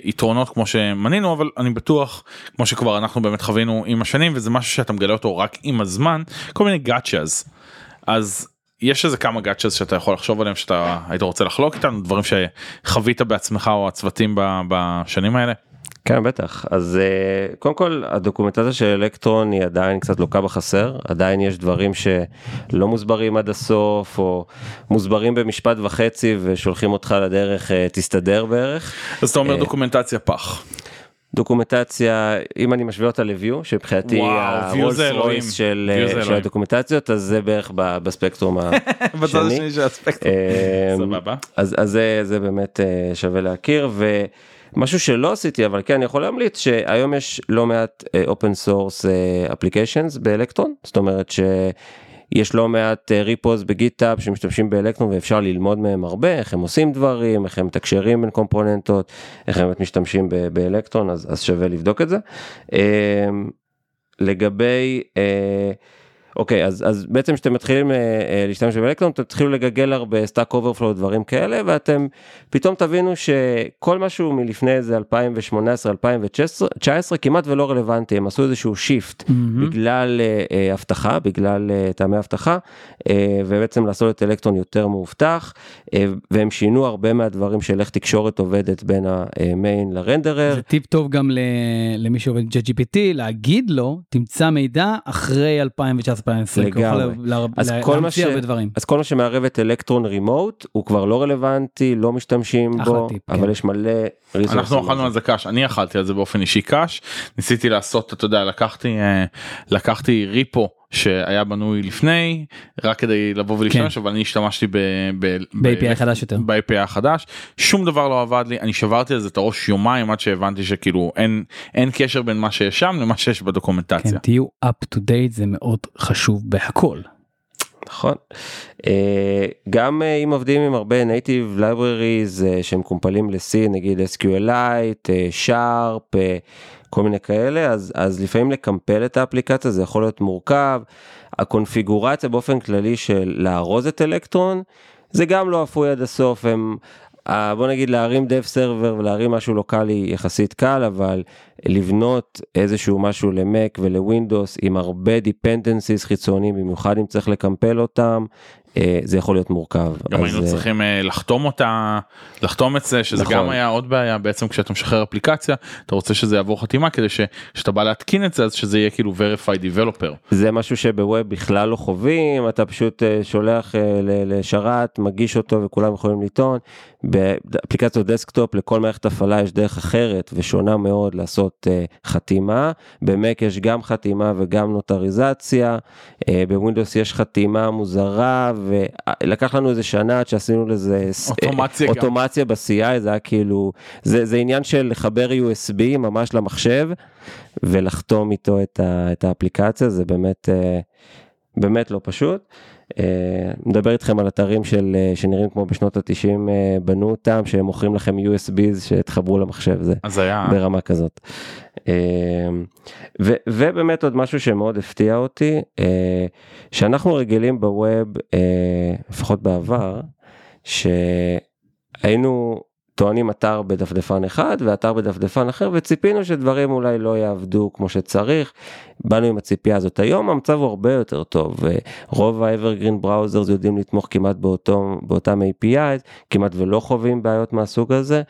יתרונות כמו שמנינו אבל אני בטוח כמו שכבר אנחנו באמת חווינו עם השנים וזה משהו שאתה מגלה אותו רק עם הזמן כל מיני גאצ'אז אז יש איזה כמה גאצ'אז שאתה יכול לחשוב עליהם שאתה היית רוצה לחלוק איתנו דברים שחווית בעצמך או הצוותים ב- בשנים האלה. כן בטח אז uh, קודם כל הדוקומנטציה של אלקטרון היא עדיין קצת לוקה בחסר עדיין יש דברים שלא מוסברים עד הסוף או מוסברים במשפט וחצי ושולחים אותך לדרך uh, תסתדר בערך. אז אתה אומר אה, דוקומנטציה פח. דוקומנטציה אם אני משווה אותה ל Vue שמבחינתי הרולס רויס של, אה, של. הדוקומנטציות אז זה בערך בספקטרום בצד השני. השני של הספקטרום. אה, סבבה. אז, אז זה, זה באמת אה, שווה להכיר ומשהו שלא עשיתי אבל כן אני יכול להמליץ שהיום יש לא מעט open source applications ב Electron זאת אומרת שיש לא מעט repos ב GitHub שמשתמשים באלקטרון ואפשר ללמוד מהם הרבה איך הם עושים דברים איך הם מתקשרים בין קומפוננטות איך הם משתמשים ב- באלקטרון אז, אז שווה לבדוק את זה. אה, לגבי אה, אוקיי אז אז בעצם כשאתם מתחילים אה, אה, להשתמש באלקטרון אתם תתחילו לגגל הרבה Stack Overflow דברים כאלה ואתם פתאום תבינו שכל משהו מלפני איזה 2018 2019 כמעט ולא רלוונטי הם עשו איזשהו shift מהמם. בגלל אה, אה, אבטחה בגלל אה, טעמי אבטחה אה, ובעצם לעשות את אלקטרון יותר מאובטח אה, והם שינו הרבה מהדברים של איך תקשורת עובדת בין המיין לרנדרר זה טיפ טוב גם ל- למי שעובד עם GPT להגיד לו תמצא מידע אחרי 2019-2020. לגמרי. אז כל מה ש-. אז כל מה שמערב את אלקטרון רימוט הוא כבר לא רלוונטי לא משתמשים בו טיפ, אבל כן. יש מלא resources אנחנו אכלנו על זה קש אני אכלתי על זה באופן אישי קש ניסיתי לעשות אתה יודע לקחתי אה, לקחתי ריפו שהיה בנוי לפני רק כדי לבוא ולהשתמש אבל אני השתמשתי ב- ב- ב-API חדש יותר. ב-API החדש שום דבר לא עבד לי אני שברתי על זה את הראש יומיים עד שהבנתי שכאילו אין אין קשר בין מה שיש שם למה שיש כן, בדוקומנטציה. תהיו up to date זה מאוד חשוב בהכל. נכון. אה, גם אה, אם עובדים עם הרבה native libraries אה, שהם קומפלים ל-C נגיד SQLite, Sharp, כל מיני כאלה אז אז לפעמים לקמפל את האפליקציה זה יכול להיות מורכב. הקונפיגורציה באופן כללי של לארוז את אלקטרון זה גם לא אפוי עד הסוף הם. אה, בוא נגיד להרים dev server ולהרים משהו לוקאלי יחסית קל אבל לבנות איזשהו משהו למק ולווינדוס עם הרבה dependencies חיצוניים במיוחד אם צריך לקמפל אותם אה, זה יכול להיות מורכב. גם אז, היינו אה, צריכים לחתום אותה לחתום את זה שזה נכון. גם היה עוד בעיה בעצם כשאתה משחרר אפליקציה אתה רוצה שזה יעבור חתימה כדי שכשאתה בא להתקין את זה אז שזה יהיה כאילו verified developer. זה משהו שב web בכלל לא חווים אתה פשוט שולח לשרת מגיש אותו וכולם יכולים לטעון. באפליקציות desktop לכל מערכת הפעלה יש דרך אחרת ושונה מאוד לעשות אה, חתימה ב Mac יש גם חתימה וגם נוטריזציה אה, ב Windows יש חתימה מוזרה ולקח לנו איזה שנה עד שעשינו לזה אה, אוטומציה גם. אוטומציה ב-CI זה היה כאילו זה זה עניין של לחבר USB ממש למחשב ולחתום איתו את, ה, את האפליקציה זה באמת אה, באמת לא פשוט. אה, מדבר איתכם על אתרים של אה, שנראים כמו בשנות התשעים אה, בנו אותם שהם מוכרים לכם USBs שהתחברו למחשב זה אז היה ברמה כזאת. אה, ו, ובאמת עוד משהו שמאוד הפתיע אותי אה, שאנחנו רגילים בווב אה, לפחות בעבר שהיינו טוענים אתר בדפדפן אחד ואתר בדפדפן אחר וציפינו שדברים אולי לא יעבדו כמו שצריך. באנו עם הציפייה הזאת היום המצב הוא הרבה יותר טוב רוב ה-evergreen browsers יודעים לתמוך כמעט באותו, באותם APIs כמעט ולא חווים בעיות מהסוג הזה.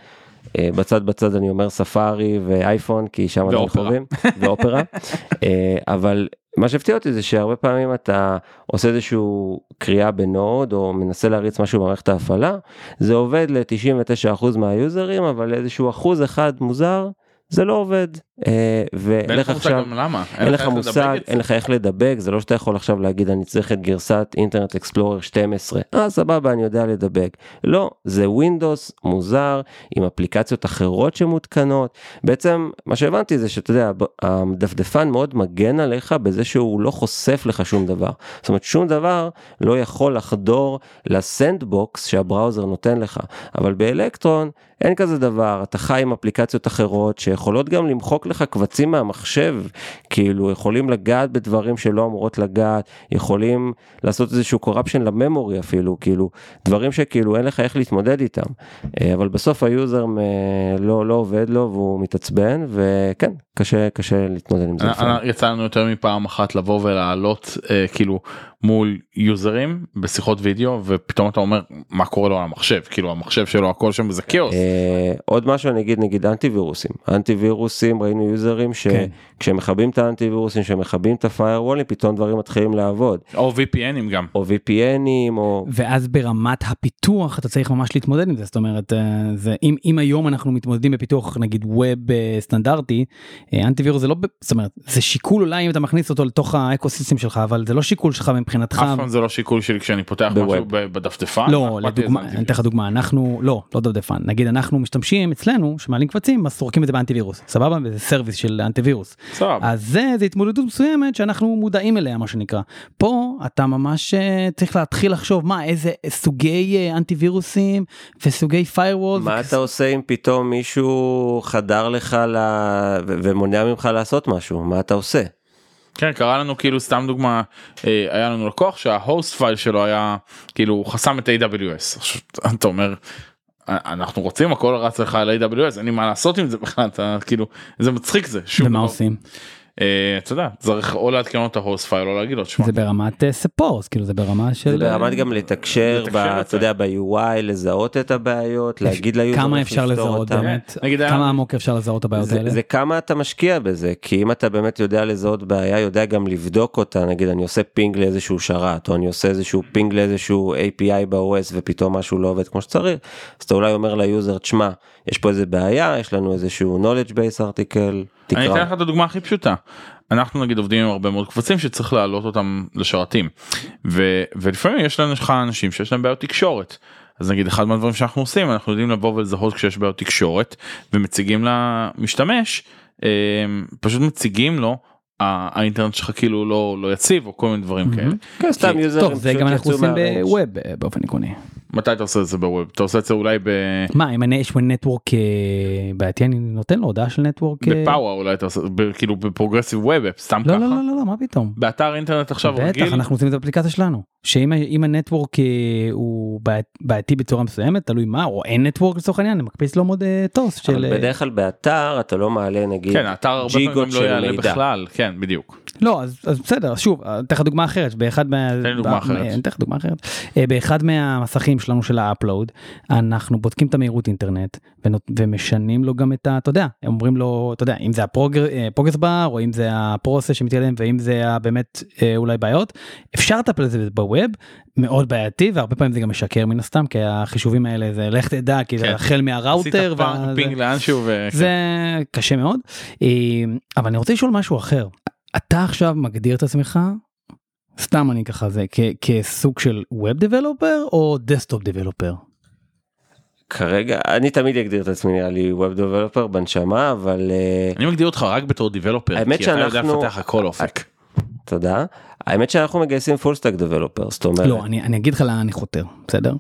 אה, בצד בצד אני אומר ספארי ואייפון כי שם אנחנו. חווים ואופרה אה, אבל מה שהפתיע אותי זה שהרבה פעמים אתה עושה איזשהו קריאה ב Node או מנסה להריץ משהו במערכת ההפעלה זה עובד ל-99% מהיוזרים אבל איזשהו אחוז אחד מוזר זה לא עובד ואין ולך לך עכשיו למה. אין לך מושג. אין לך איך לדבג זה לא שאתה יכול עכשיו להגיד אני צריך את גרסת Internet Explorer 12 אה סבבה אני יודע לדבג. לא זה Windows מוזר עם אפליקציות אחרות שמותקנות. בעצם מה שהבנתי זה שאתה יודע הדפדפן מאוד מגן עליך בזה שהוא לא חושף לך שום דבר. זאת אומרת שום דבר לא יכול לחדור ל sandbox שה browser נותן לך. אבל באלקטרון אין כזה דבר אתה חי עם אפליקציות אחרות שיכולות גם למחוק לך קבצים מהמחשב? כאילו יכולים לגעת בדברים שלא אמורות לגעת יכולים לעשות איזשהו corruption ל memory אפילו כאילו דברים שכאילו אין לך איך להתמודד איתם. אה, אבל בסוף ה user אה, לא לא עובד לו והוא מתעצבן וכן קשה קשה להתמודד עם זה. לפעמים. יצא לנו יותר מפעם אחת לבוא ולעלות אה, כאילו מול יוזרים בשיחות וידאו ופתאום אתה אומר מה קורה לו על המחשב כאילו המחשב שלו הכל שם זה כאוס. אה, עוד משהו אני אגיד נגיד אנטי וירוסים אנטי וירוסים ראינו יוזרים כן. שכשהם מכבים את האנטי וירוסים שמכבים את הפיירוולים פתאום דברים מתחילים לעבוד או VPNים גם. או VPNים או ואז ברמת הפיתוח אתה צריך ממש להתמודד עם זה זאת אומרת אה, זה אם אם היום אנחנו מתמודדים בפיתוח נגיד ווב אה, סטנדרטי אה, אנטיווירוס זה לא ב- זאת אומרת זה שיקול אולי אם אתה מכניס אותו לתוך האקוסיסטם שלך אבל זה לא שיקול שלך מבחינתך. אף פעם זה לא שיקול שלי כשאני פותח. משהו ב- בדפדפן. לא, לדוגמה, אני אתן לך דוגמה, אנחנו, לא, לא דפדפן, נגיד אנחנו משתמשים אצלנו, שמעלים קבצים, אז סורקים את זה באנטיווירוס, סבבה? וזה service של אנטיווירוס. סבבה. אז זה, זה התמודדות מסוימת שאנחנו מודעים אליה, מה שנקרא. פה אתה ממש אה, צריך להתחיל לחשוב מה, איזה סוגי אה, אנטיווירוסים וסוגי firewall. מה אתה עושה אם פתאום מישהו חדר לך ל... ומונע ממך לעשות משהו מה אתה עושה. כן קרה לנו כאילו סתם דוגמה אה, היה לנו לקוח שה host file שלו היה כאילו הוא חסם את AWS. עכשיו, אתה אומר "אה, אנחנו רוצים הכל רץ לך על AWS אין לי מה לעשות עם זה בכלל אתה כאילו זה מצחיק זה. שום ומה דבר. עושים? אה, אתה יודע צריך או לעדכן לו את file או להגיד לו תשמע זה ברמת support, כאילו זה ברמה של... זה ברמת גם לתקשר, אתה יודע, ב-UI, לזהות את הבעיות, להגיד ל user כמה אפשר לזהות. באמת? היה- כמה עמוק אפשר לזהות את הבעיות זה, האלה? זה כמה אתה משקיע בזה, כי אם אתה באמת יודע לזהות בעיה, יודע גם לבדוק אותה, נגיד אני עושה ping לאיזשהו שרת, או אני עושה איזשהו ping לאיזשהו API ב-OS ופתאום משהו לא עובד כמו שצריך, אז אתה אולי אומר ל user, תשמע, יש פה איזה בעיה, יש לנו איזשהו knowledge base article, אני אתן תקרא. לך את הדוגמה הכי פשוטה. אנחנו נגיד עובדים עם הרבה מאוד קבצים שצריך להעלות אותם לשרתים ו, ולפעמים יש לנו לך אנשים שיש להם בעיות תקשורת. אז נגיד אחד מהדברים שאנחנו עושים אנחנו יודעים לבוא ולזהות כשיש בעיות תקשורת ומציגים למשתמש אה, פשוט מציגים לו "ה- האינטרנט שלך כאילו לא לא יציב או כל מיני דברים כאלה. כן, סתם יוזרים טוב, זה גם אנחנו עושים. ב web אה, באופן עקרוני. מתי אתה עושה את זה ב web? אתה עושה את זה אולי ב... מה, אם אני- יש network אה, בעייתי, אני נותן לו הודעה של network... אה, בפאוור אולי אתה עושה כאילו ב progressive web סתם לא, ככה. לא, לא, לא, לא, מה פתאום? באתר אינטרנט עכשיו רגיל. בטח, אנחנו עושים את זה באפליקציה שלנו. שאם ה network אה, הוא בעיית- בעייתי בצורה מסוימת, תלוי מה, או אין network לצורך העניין, אני מקפיץ לו מוד טוס של... אבל בדרך כלל באתר אתה לא מעלה נגיד כן האתר הרבה פעמים ג'יגות לא של יעלה מידע. בכלל כן בדיוק. לא, אז אז בסדר, שוב, אתן לך דוגמה אחרת, באחד מה... תן לי דוגמה אחרת. אני אתן לך דוגמה אחרת. אה, באחד מהמסכים שלנו של ה upload, אנחנו בודקים את המהירות אינטרנט ומשנים לו גם את ה... אתה יודע, הם אומרים לו, אתה יודע, אם זה ה progress bar, או אם זה ה process שמתקדם, ואם זה באמת אה, אולי בעיות, אפשר לטפל בזה ב web, מאוד בעייתי, והרבה פעמים זה גם משקר מן הסתם, כי החישובים האלה זה לך תדע, כי זה כן. החל מהראוטר. עשית ping לאנשהו. זה קשה מאוד אה, אבל אני רוצה לשאול משהו אחר אתה עכשיו מגדיר את עצמך סתם אני ככה זה כ- כסוג של web developer או desktop developer. כרגע אני תמיד אגדיר את עצמי נראה לי web developer בנשמה אבל אה, אני מגדיר אותך רק בתור developer האמת כי אתה יודע שאנחנו- לפתח הכל אופק. תודה האמת שאנחנו מגייסים full stack developer זאת אומרת לא אני אני אגיד לך לאן אני חותר בסדר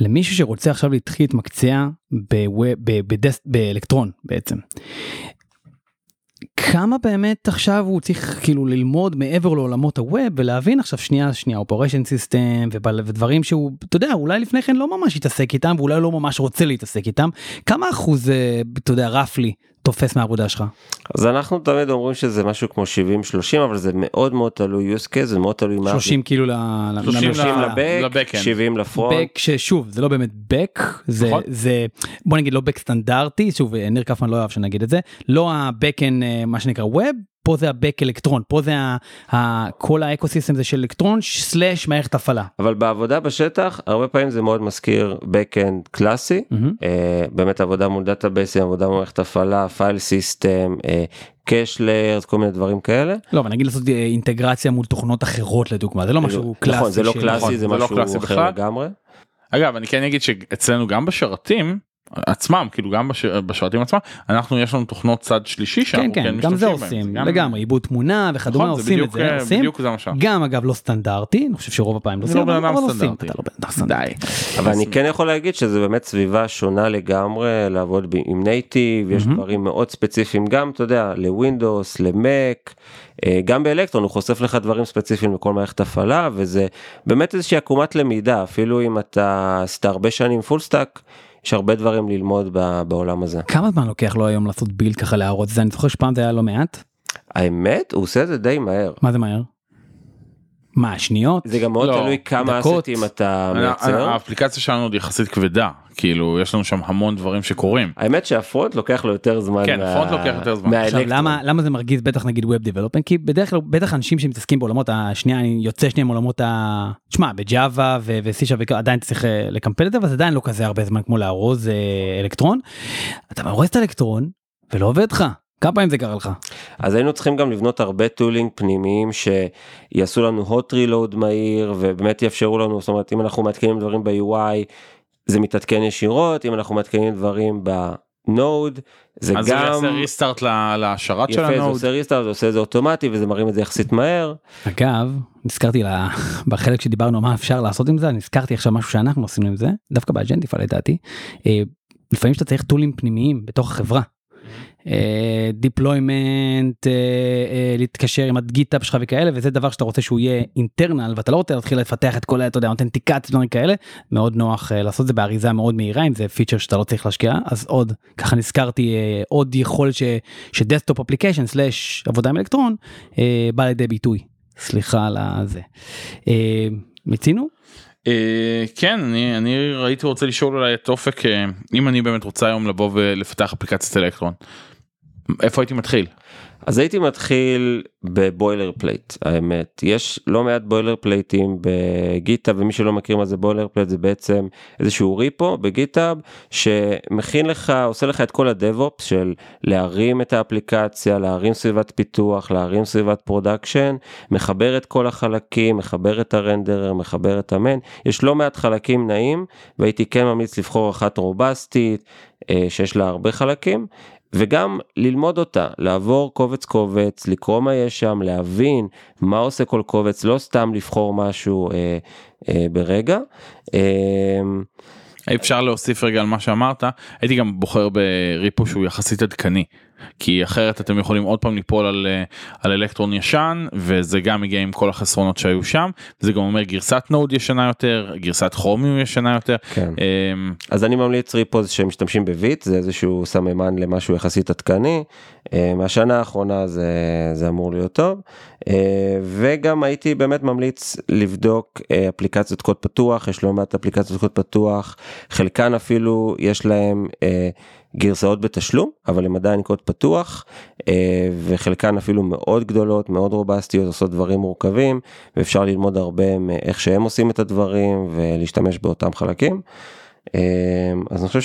למישהו שרוצה עכשיו להתחיל להתמקצע ב web- ב- ב desktop ב Electron בעצם. כמה באמת עכשיו הוא צריך כאילו ללמוד מעבר לעולמות הווב ולהבין עכשיו שנייה שנייה operation system ודברים שהוא אתה יודע אולי לפני כן לא ממש התעסק איתם ואולי לא ממש רוצה להתעסק איתם. כמה אחוז אה, אתה יודע roughly תופס מהעבודה שלך. אז אנחנו תמיד אומרים שזה משהו כמו 70 30 אבל זה מאוד מאוד תלוי use case זה מאוד תלוי מה 30 כאילו ל... ל- 30 לממשלה. ל- ל back ל backend. 70 ל front. back ששוב זה לא באמת back זה נכון. זה בוא נגיד לא back סטנדרטי שוב ניר קפמן לא אוהב שנגיד את זה לא ה backend מה שנקרא web פה זה ה back אלקטרון פה זה ה, ה, כל ה ecosystem זה של אלקטרון slash מערכת הפעלה. אבל בעבודה בשטח הרבה פעמים זה מאוד מזכיר backend קלאסי מהמם. אה, באמת עבודה מול database ים עבודה מול מערכת הפעלה file system cache layers כל מיני דברים כאלה. לא אבל נגיד לעשות אה, אינטגרציה מול תוכנות אחרות לדוגמה זה לא משהו קלאסי. נכון זה לא קלאסי נכון, זה זה לא משהו קלאסי אחר בכלל. לגמרי. אגב אני כן אגיד שאצלנו גם בשרתים עצמם כאילו גם בש... בשרתים עצמם אנחנו יש לנו תוכנות צד שלישי כן שאנחנו כן גם זה עושים בהם. לגמרי עיבוד תמונה וכדומה נכון, עושים את בדיוק, זה אה, עושים. בדיוק זה מה שאנחנו. גם אגב לא סטנדרטי אני חושב שרוב הפעמים לא עושים לא אבל אבל עושים. סטנדרטי. אתה לא בן אדם סטנדרטי. אבל אני כן יכול להגיד שזה באמת סביבה שונה לגמרי לעבוד ב- עם native יש. דברים מאוד ספציפיים גם אתה יודע לווינדוס למק אה, גם באלקטרון הוא חושף לך דברים ספציפיים לכל מערכת הפעלה וזה באמת איזושהי עקומת למידה אפילו אם אתה עשית הרבה שנים full stack. יש הרבה דברים ללמוד בעולם הזה. כמה זמן לוקח לו היום לעשות build ככה להראות את זה? אני זוכר שפעם זה היה לא מעט. האמת הוא עושה את זה די מהר. מה זה מהר? מה, שניות? זה גם מאוד לא, תלוי כמה דקות. estimate אתה מייצר. האפליקציה שלנו עוד יחסית כבדה כאילו יש לנו שם המון דברים שקורים. האמת שה front לוקח לו יותר זמן. כן, מה- ה front לוקח יותר זמן. עכשיו. למה למה זה מרגיז בטח נגיד web development כי בדרך כלל בטח אנשים שמתעסקים בעולמות השנייה אני יוצא שנייה מעולמות ה... שמע בג'אווה ו-C sharp עדיין צריך אה, לקמפל את זה אבל זה עדיין לא כזה הרבה זמן כמו לארוז אה, אלקטרון. אתה מארוז את האלקטרון ולא עובד לך כמה פעמים זה קרה לך. אז היינו צריכים גם לבנות הרבה tooling פנימיים שיעשו לנו hot reload מהיר ובאמת יאפשרו לנו זאת אומרת אם אנחנו מעדכנים דברים ב-UI זה מתעדכן ישירות אם אנחנו מעדכנים דברים בנוד זה אז זה גם יעשה restart לשרת של יפה זה הנוד. עושה restart זה עושה את זה אוטומטי וזה מרים את זה יחסית מהר. אגב נזכרתי לה... בחלק שדיברנו מה אפשר לעשות עם זה נזכרתי עכשיו משהו שאנחנו עשינו עם זה דווקא באג'נטיפה לדעתי. אה, לפעמים שאתה צריך tool ים פנימיים בתוך החברה. deployment להתקשר עם ה GitHub שלך וכאלה וזה דבר שאתה רוצה שהוא יהיה internal ואתה לא רוצה להתחיל לפתח את כל אתה יודע authentication דברים כאלה מאוד נוח אה, לעשות את זה באריזה מאוד מהירה אם זה feature שאתה לא צריך להשקיע אז עוד ככה נזכרתי אה, עוד יכולת ש- ש desktop application slash עבודה עם אלקטרון אה, בא לידי ביטוי סליחה על הזה. אה, מיצינו? אה, כן אני אני הייתי רוצה לשאול אולי את אופק אה, אם אני באמת רוצה היום לבוא ולפתח אפליקציית אלקטרון. איפה הייתי מתחיל? אז הייתי מתחיל ב boilerplate האמת. יש לא מעט boilerplate ים ב GitHub ומי שלא מכיר מה זה boilerplate זה בעצם איזשהו repo ב GitHub שמכין לך עושה לך את כל ה DevOps של להרים את האפליקציה להרים סביבת פיתוח להרים סביבת production מחבר את כל החלקים מחבר את ה renderer מחבר את ה main יש לא מעט חלקים נעים והייתי כן ממליץ לבחור אחת robust ית אה, שיש לה הרבה חלקים וגם ללמוד אותה, לעבור קובץ קובץ, לקרוא מה יש שם, להבין מה עושה כל קובץ, לא סתם לבחור משהו אה, אה, ברגע. אה, אפשר להוסיף רגע על מה שאמרת הייתי גם בוחר בריפו שהוא יחסית עדכני כי אחרת אתם יכולים עוד פעם ליפול על, אה, על אלקטרון ישן וזה גם מגיע עם כל החסרונות שהיו שם זה גם אומר גרסת נוד ישנה יותר גרסת כרומיום ישנה יותר. כן. אמ, אז אני ממליץ ריפוז שמשתמשים בביט, זה איזשהו סממן למשהו יחסית עדכני. אה, מהשנה האחרונה זה, זה אמור להיות טוב. אה, וגם הייתי באמת ממליץ לבדוק אה, אפליקציות קוד פתוח, יש לא מעט אפליקציות קוד פתוח, חלקן אפילו יש להם גרסאות בתשלום, אבל הם עדיין קוד פתוח, וחלקן אפילו מאוד גדולות, מאוד רובסטיות, עושות דברים מורכבים, ואפשר ללמוד הרבה מאיך שהם עושים את הדברים ולהשתמש באותם חלקים. אז אני חושב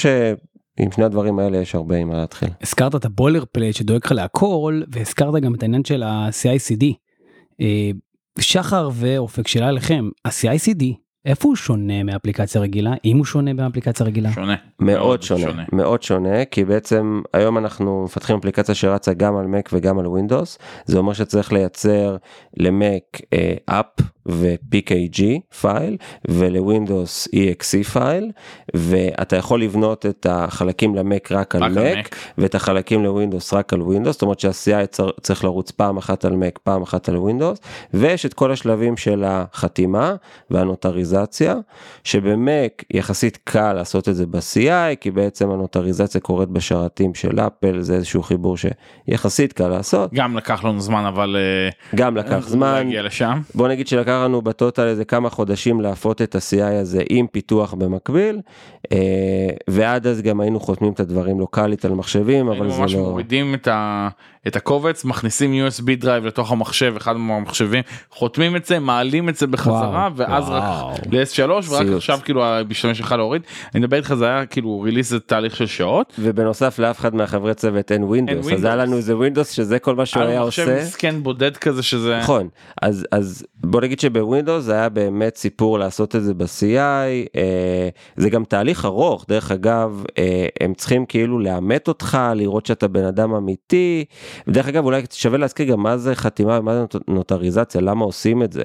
שעם שני הדברים האלה יש הרבה עם מה להתחיל. הזכרת את ה boilerplate שדואג לך להכל והזכרת גם את העניין של ה-CICD. אה, שחר ואופק שאלה לכם ה-CICD איפה הוא שונה מאפליקציה רגילה אם הוא שונה מאפליקציה רגילה. שונה. מאוד שונה, מאוד שונה, כי בעצם היום אנחנו מפתחים אפליקציה שרצה גם על Mac וגם על Windows, זה אומר שצריך לייצר למק app ו-PKG file ולווינדוס exe file, ואתה יכול לבנות את החלקים למק רק על Mac. ואת החלקים לווינדוס רק על ווינדוס, זאת אומרת שה-CI צר- צריך לרוץ פעם אחת על Mac, פעם אחת על ווינדוס, ויש את כל השלבים של החתימה וה notarization, שבמק יחסית קל לעשות את זה ב-CI, כי בעצם ה notarization קורית בשרתים של אפל, זה איזשהו חיבור שיחסית קל לעשות, גם לקח לנו זמן אבל אה, גם לקח זמן, להגיע לשם. בוא נגיד שלקח לנו ב total איזה כמה חודשים לאפות את ה-CI הזה עם פיתוח במקביל, ועד אז גם היינו חותמים את הדברים לוקאלית על מחשבים, אבל היינו זה ממש לא... מורידים את, ה, את הקובץ מכניסים USB drive לתוך המחשב אחד מהמחשבים חותמים את זה מעלים את זה בחזרה וואו, ואז וואו. רק ל-S3 ורק סיוט. עכשיו כאילו המשתמש שלך להוריד אני מדבר איתך זה היה כאילו release זה תהליך של שעות. ובנוסף לאף אחד מהחברי צוות אין ווינדוס, אז היה. לנו איזה ווינדוס שזה כל מה שהוא היה עושה. מסכן בודד כזה שזה נכון אז אז בוא נגיד שבווינדוס זה היה באמת סיפור לעשות את זה ב-CI אה, זה גם תהליך ארוך דרך אגב אה, הם צריכים כאילו לאמת אותך לראות שאתה בן אדם אמיתי ודרך אגב אולי שווה להזכיר גם מה זה חתימה ומה זה נוט- נוטריזציה למה עושים את זה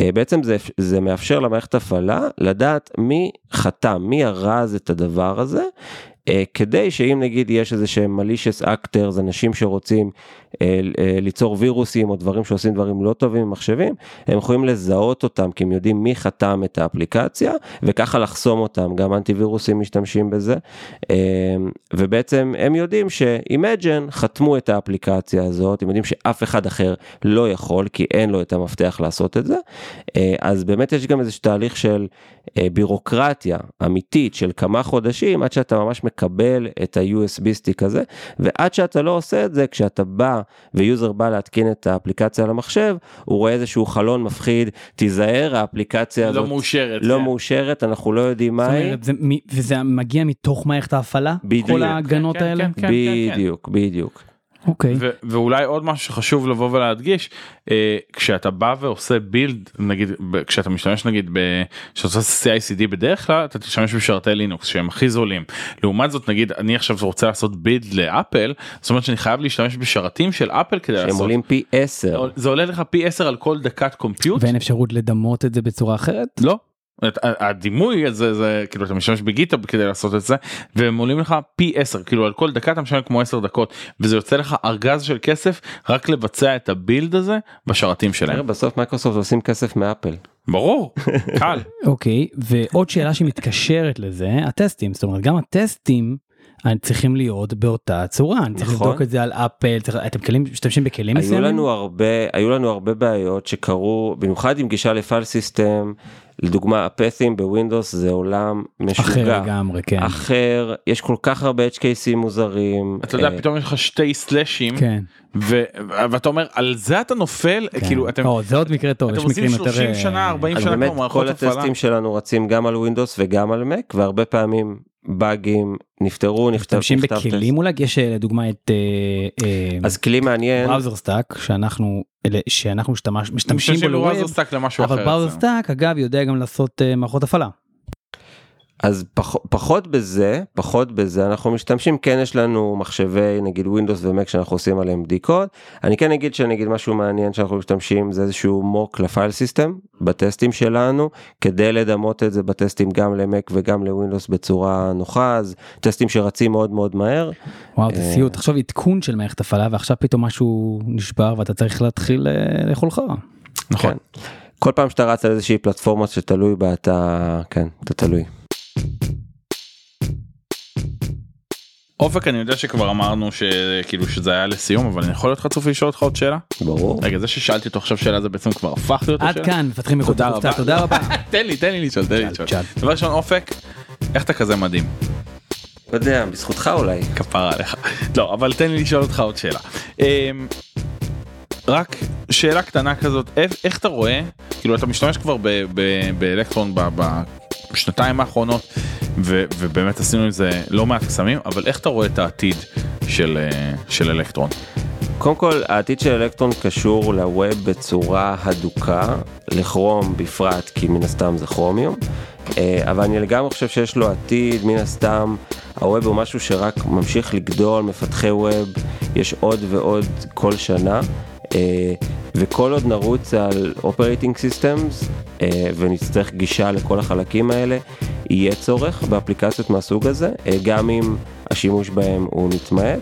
אה, בעצם זה זה מאפשר למערכת הפעלה לדעת מי חתם מי ארז את הדבר הזה. אה, כדי שאם נגיד יש איזה שהם malicious actors, אנשים שרוצים ליצור וירוסים או דברים שעושים דברים לא טובים עם מחשבים, הם יכולים לזהות אותם כי הם יודעים מי חתם את האפליקציה וככה לחסום אותם, גם אנטיווירוסים משתמשים בזה, אה, ובעצם הם יודעים ש-Imagine חתמו את האפליקציה הזאת, הם יודעים שאף אחד אחר לא יכול כי אין לו את המפתח לעשות את זה, אה, אז באמת יש גם איזה תהליך של אה, בירוקרטיה אמיתית של כמה חודשים עד שאתה ממש מקבל את ה-USB סטיק הזה, ועד שאתה לא עושה את זה, כשאתה בא ו user בא להתקין את האפליקציה על המחשב, הוא רואה איזשהו חלון מפחיד, תיזהר האפליקציה הזאת לא מאושרת. לא כן. מאושרת, אנחנו לא יודעים זאת מה היא. אומרת, זה וזה מגיע מתוך מערכת ההפעלה? בדיוק. כל ההגנות כן, האלה? כן, כן, כן. בדיוק, אוקיי. ו- ואולי עוד משהו שחשוב לבוא ולהדגיש אה, כשאתה בא ועושה build נגיד ב- כשאתה משתמש נגיד ב- כשאתה עושה CICD בדרך כלל אתה תשתמש בשרתי לינוקס שהם הכי זולים לעומת זאת נגיד אני עכשיו רוצה לעשות build ל Apple זאת אומרת שאני חייב להשתמש בשרתים של Apple כדי שהם לעשות עולים פי 10. זה עולה לך פי 10 על כל דקת compute ואין אפשרות לדמות את זה בצורה אחרת? לא. הדימוי הזה זה כאילו אתה משתמש ב GitHub כדי לעשות את זה והם עולים לך פי 10 כאילו על כל דקה אתה משלם כמו 10 דקות וזה יוצא לך ארגז של כסף רק לבצע את ה build הזה בשרתים שלהם בסוף מייקרוסופט עושים כסף מ Apple. ברור קל אוקיי, ועוד שאלה שמתקשרת לזה, הטסטים, זאת אומרת גם הטסטים צריכים להיות באותה צורה, אני צריך נכון. לבדוק את זה על Apple, צריך- אתם כלים, משתמשים בכלים היו מסוימים? לנו הרבה, היו לנו הרבה בעיות שקרו, במיוחד עם גישה ל file system, לדוגמה הפת'ים ב Windows זה עולם אחר משוגע. לגמרי, כן. אחר, יש כל כך הרבה HKC מוזרים. אתה יודע אה, פתאום יש לך שתי סלאשים כן. ו- ואתה אומר על זה אתה נופל כן. כאילו אתם או, זה עוד מקרה טוב, אתם יש עושים מקרים יותר... 30 אה, שנה, 40 אז שנה באמת כמו מערכות כל הפעלה. הטסטים שלנו רצים גם על ווינדוס וגם על מק והרבה פעמים באגים נפתרו, נכתב, משתמשים בכלים אולי? יש אה, לדוגמה את טסט. אז כלי מעניין, בראוזר סטאק שאנחנו אלה- שאנחנו משתמש- משתמשים בו. אבל בראוזר. סטאק אגב יודע גם לעשות אה, מערכות הפעלה. אז פח, פחות בזה, פחות בזה, אנחנו משתמשים, כן יש לנו מחשבי נגיד ווינדוס ומק שאנחנו עושים עליהם בדיקות, אני כן אגיד שנגיד משהו מעניין שאנחנו משתמשים זה איזשהו mock ל file system בטסטים שלנו, כדי לדמות את זה בטסטים גם ל Mac וגם ל Windows בצורה נוחה, אז טסטים שרצים מאוד מאוד מהר, וואו זה אה. סיוט תחשוב עדכון של מערכת הפעלה ועכשיו פתאום משהו נשבר ואתה צריך להתחיל אה, לאכול חרא. נכון. כן. כל פעם שאתה רץ על איזושהי פלטפורמה שתלוי בה אתה, כן, אתה תלוי. אופק אני יודע שכבר אמרנו שכאילו שזה היה לסיום אבל אני יכול להיות חצוף לשאול אותך עוד שאלה? ברור. רגע זה ששאלתי אותו עכשיו שאלה זה בעצם כבר הפך להיות עד השאלה? כאן מפתחים מחוץ לקופסה רבה. תודה רבה. תן לי תן לי לשאול תן לי לשאול. דבר ראשון אופק איך אתה כזה מדהים לא יודע, בזכותך אולי. כפרה עליך לא אבל תן לי לשאול אותך עוד שאלה. אמ, רק שאלה קטנה כזאת איך, איך אתה רואה כאילו אתה משתמש כבר באלקטרון בשנתיים האחרונות ו, ובאמת עשינו עם זה לא מעט קסמים אבל איך אתה רואה את העתיד של, אה, של אלקטרון. קודם כל העתיד של אלקטרון קשור ל web בצורה הדוקה, ל Chrome בפרט כי מן הסתם זה כרומיום, אה, אבל אני לגמרי חושב שיש לו עתיד, מן הסתם ה web הוא משהו שרק ממשיך לגדול, מפתחי web, יש עוד ועוד כל שנה. אה, וכל עוד נרוץ על operating systems ונצטרך גישה לכל החלקים האלה, יהיה צורך באפליקציות מהסוג הזה, אה, גם אם השימוש בהם הוא מתמעט.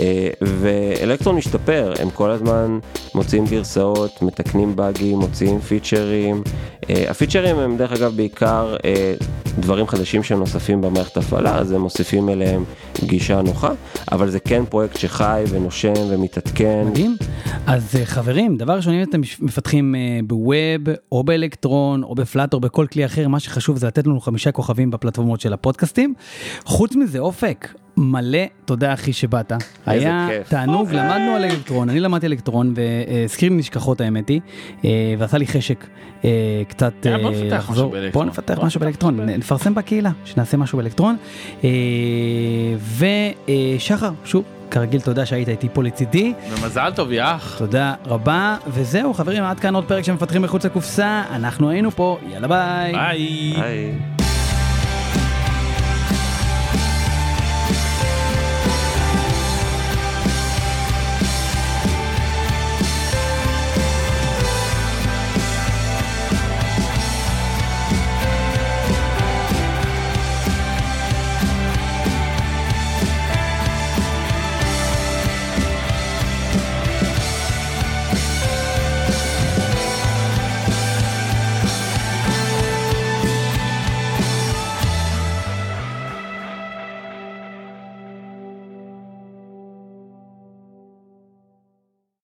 אה, ואלקטרון משתפר, הם כל הזמן מוציאים גרסאות, מתקנים באגים, מוציאים פיצ'רים. אה, הפיצ'רים הם דרך אגב בעיקר אה, דברים חדשים שנוספים במערכת הפעלה, אז הם מוסיפים אליהם גישה נוחה, אבל זה כן פרויקט שחי ונושם ומתעדכן. מדהים. אז אה, חברים, דבר ראשון, אם אתם מפתחים אה, בווב או באלקטרון או בפלאט או בכל כלי אחר, מה שחשוב זה לתת לנו חמישה כוכבים בפלטפורמות של הפודקאסטים. חוץ מזה, אופק, מלא תודה אחי שבאת. היה כיף. תענוג, למדנו על אלקטרון, אני למדתי אלקטרון והזכיר נשכחות האמת היא, אה, ועשה לי חשק אה, קצת אה, לחזור. בוא נפתח משהו באלקטרון. נפרסם בקהילה, שנעשה משהו באלקטרון. אה, ושחר, שוב, כרגיל תודה שהיית איתי פה לצידי. ומזל טוב יא אח. תודה רבה, וזהו חברים, עד כאן עוד פרק של מפתחים מחוץ לקופסה, אנחנו היינו פה, יאללה ביי. ביי. היי.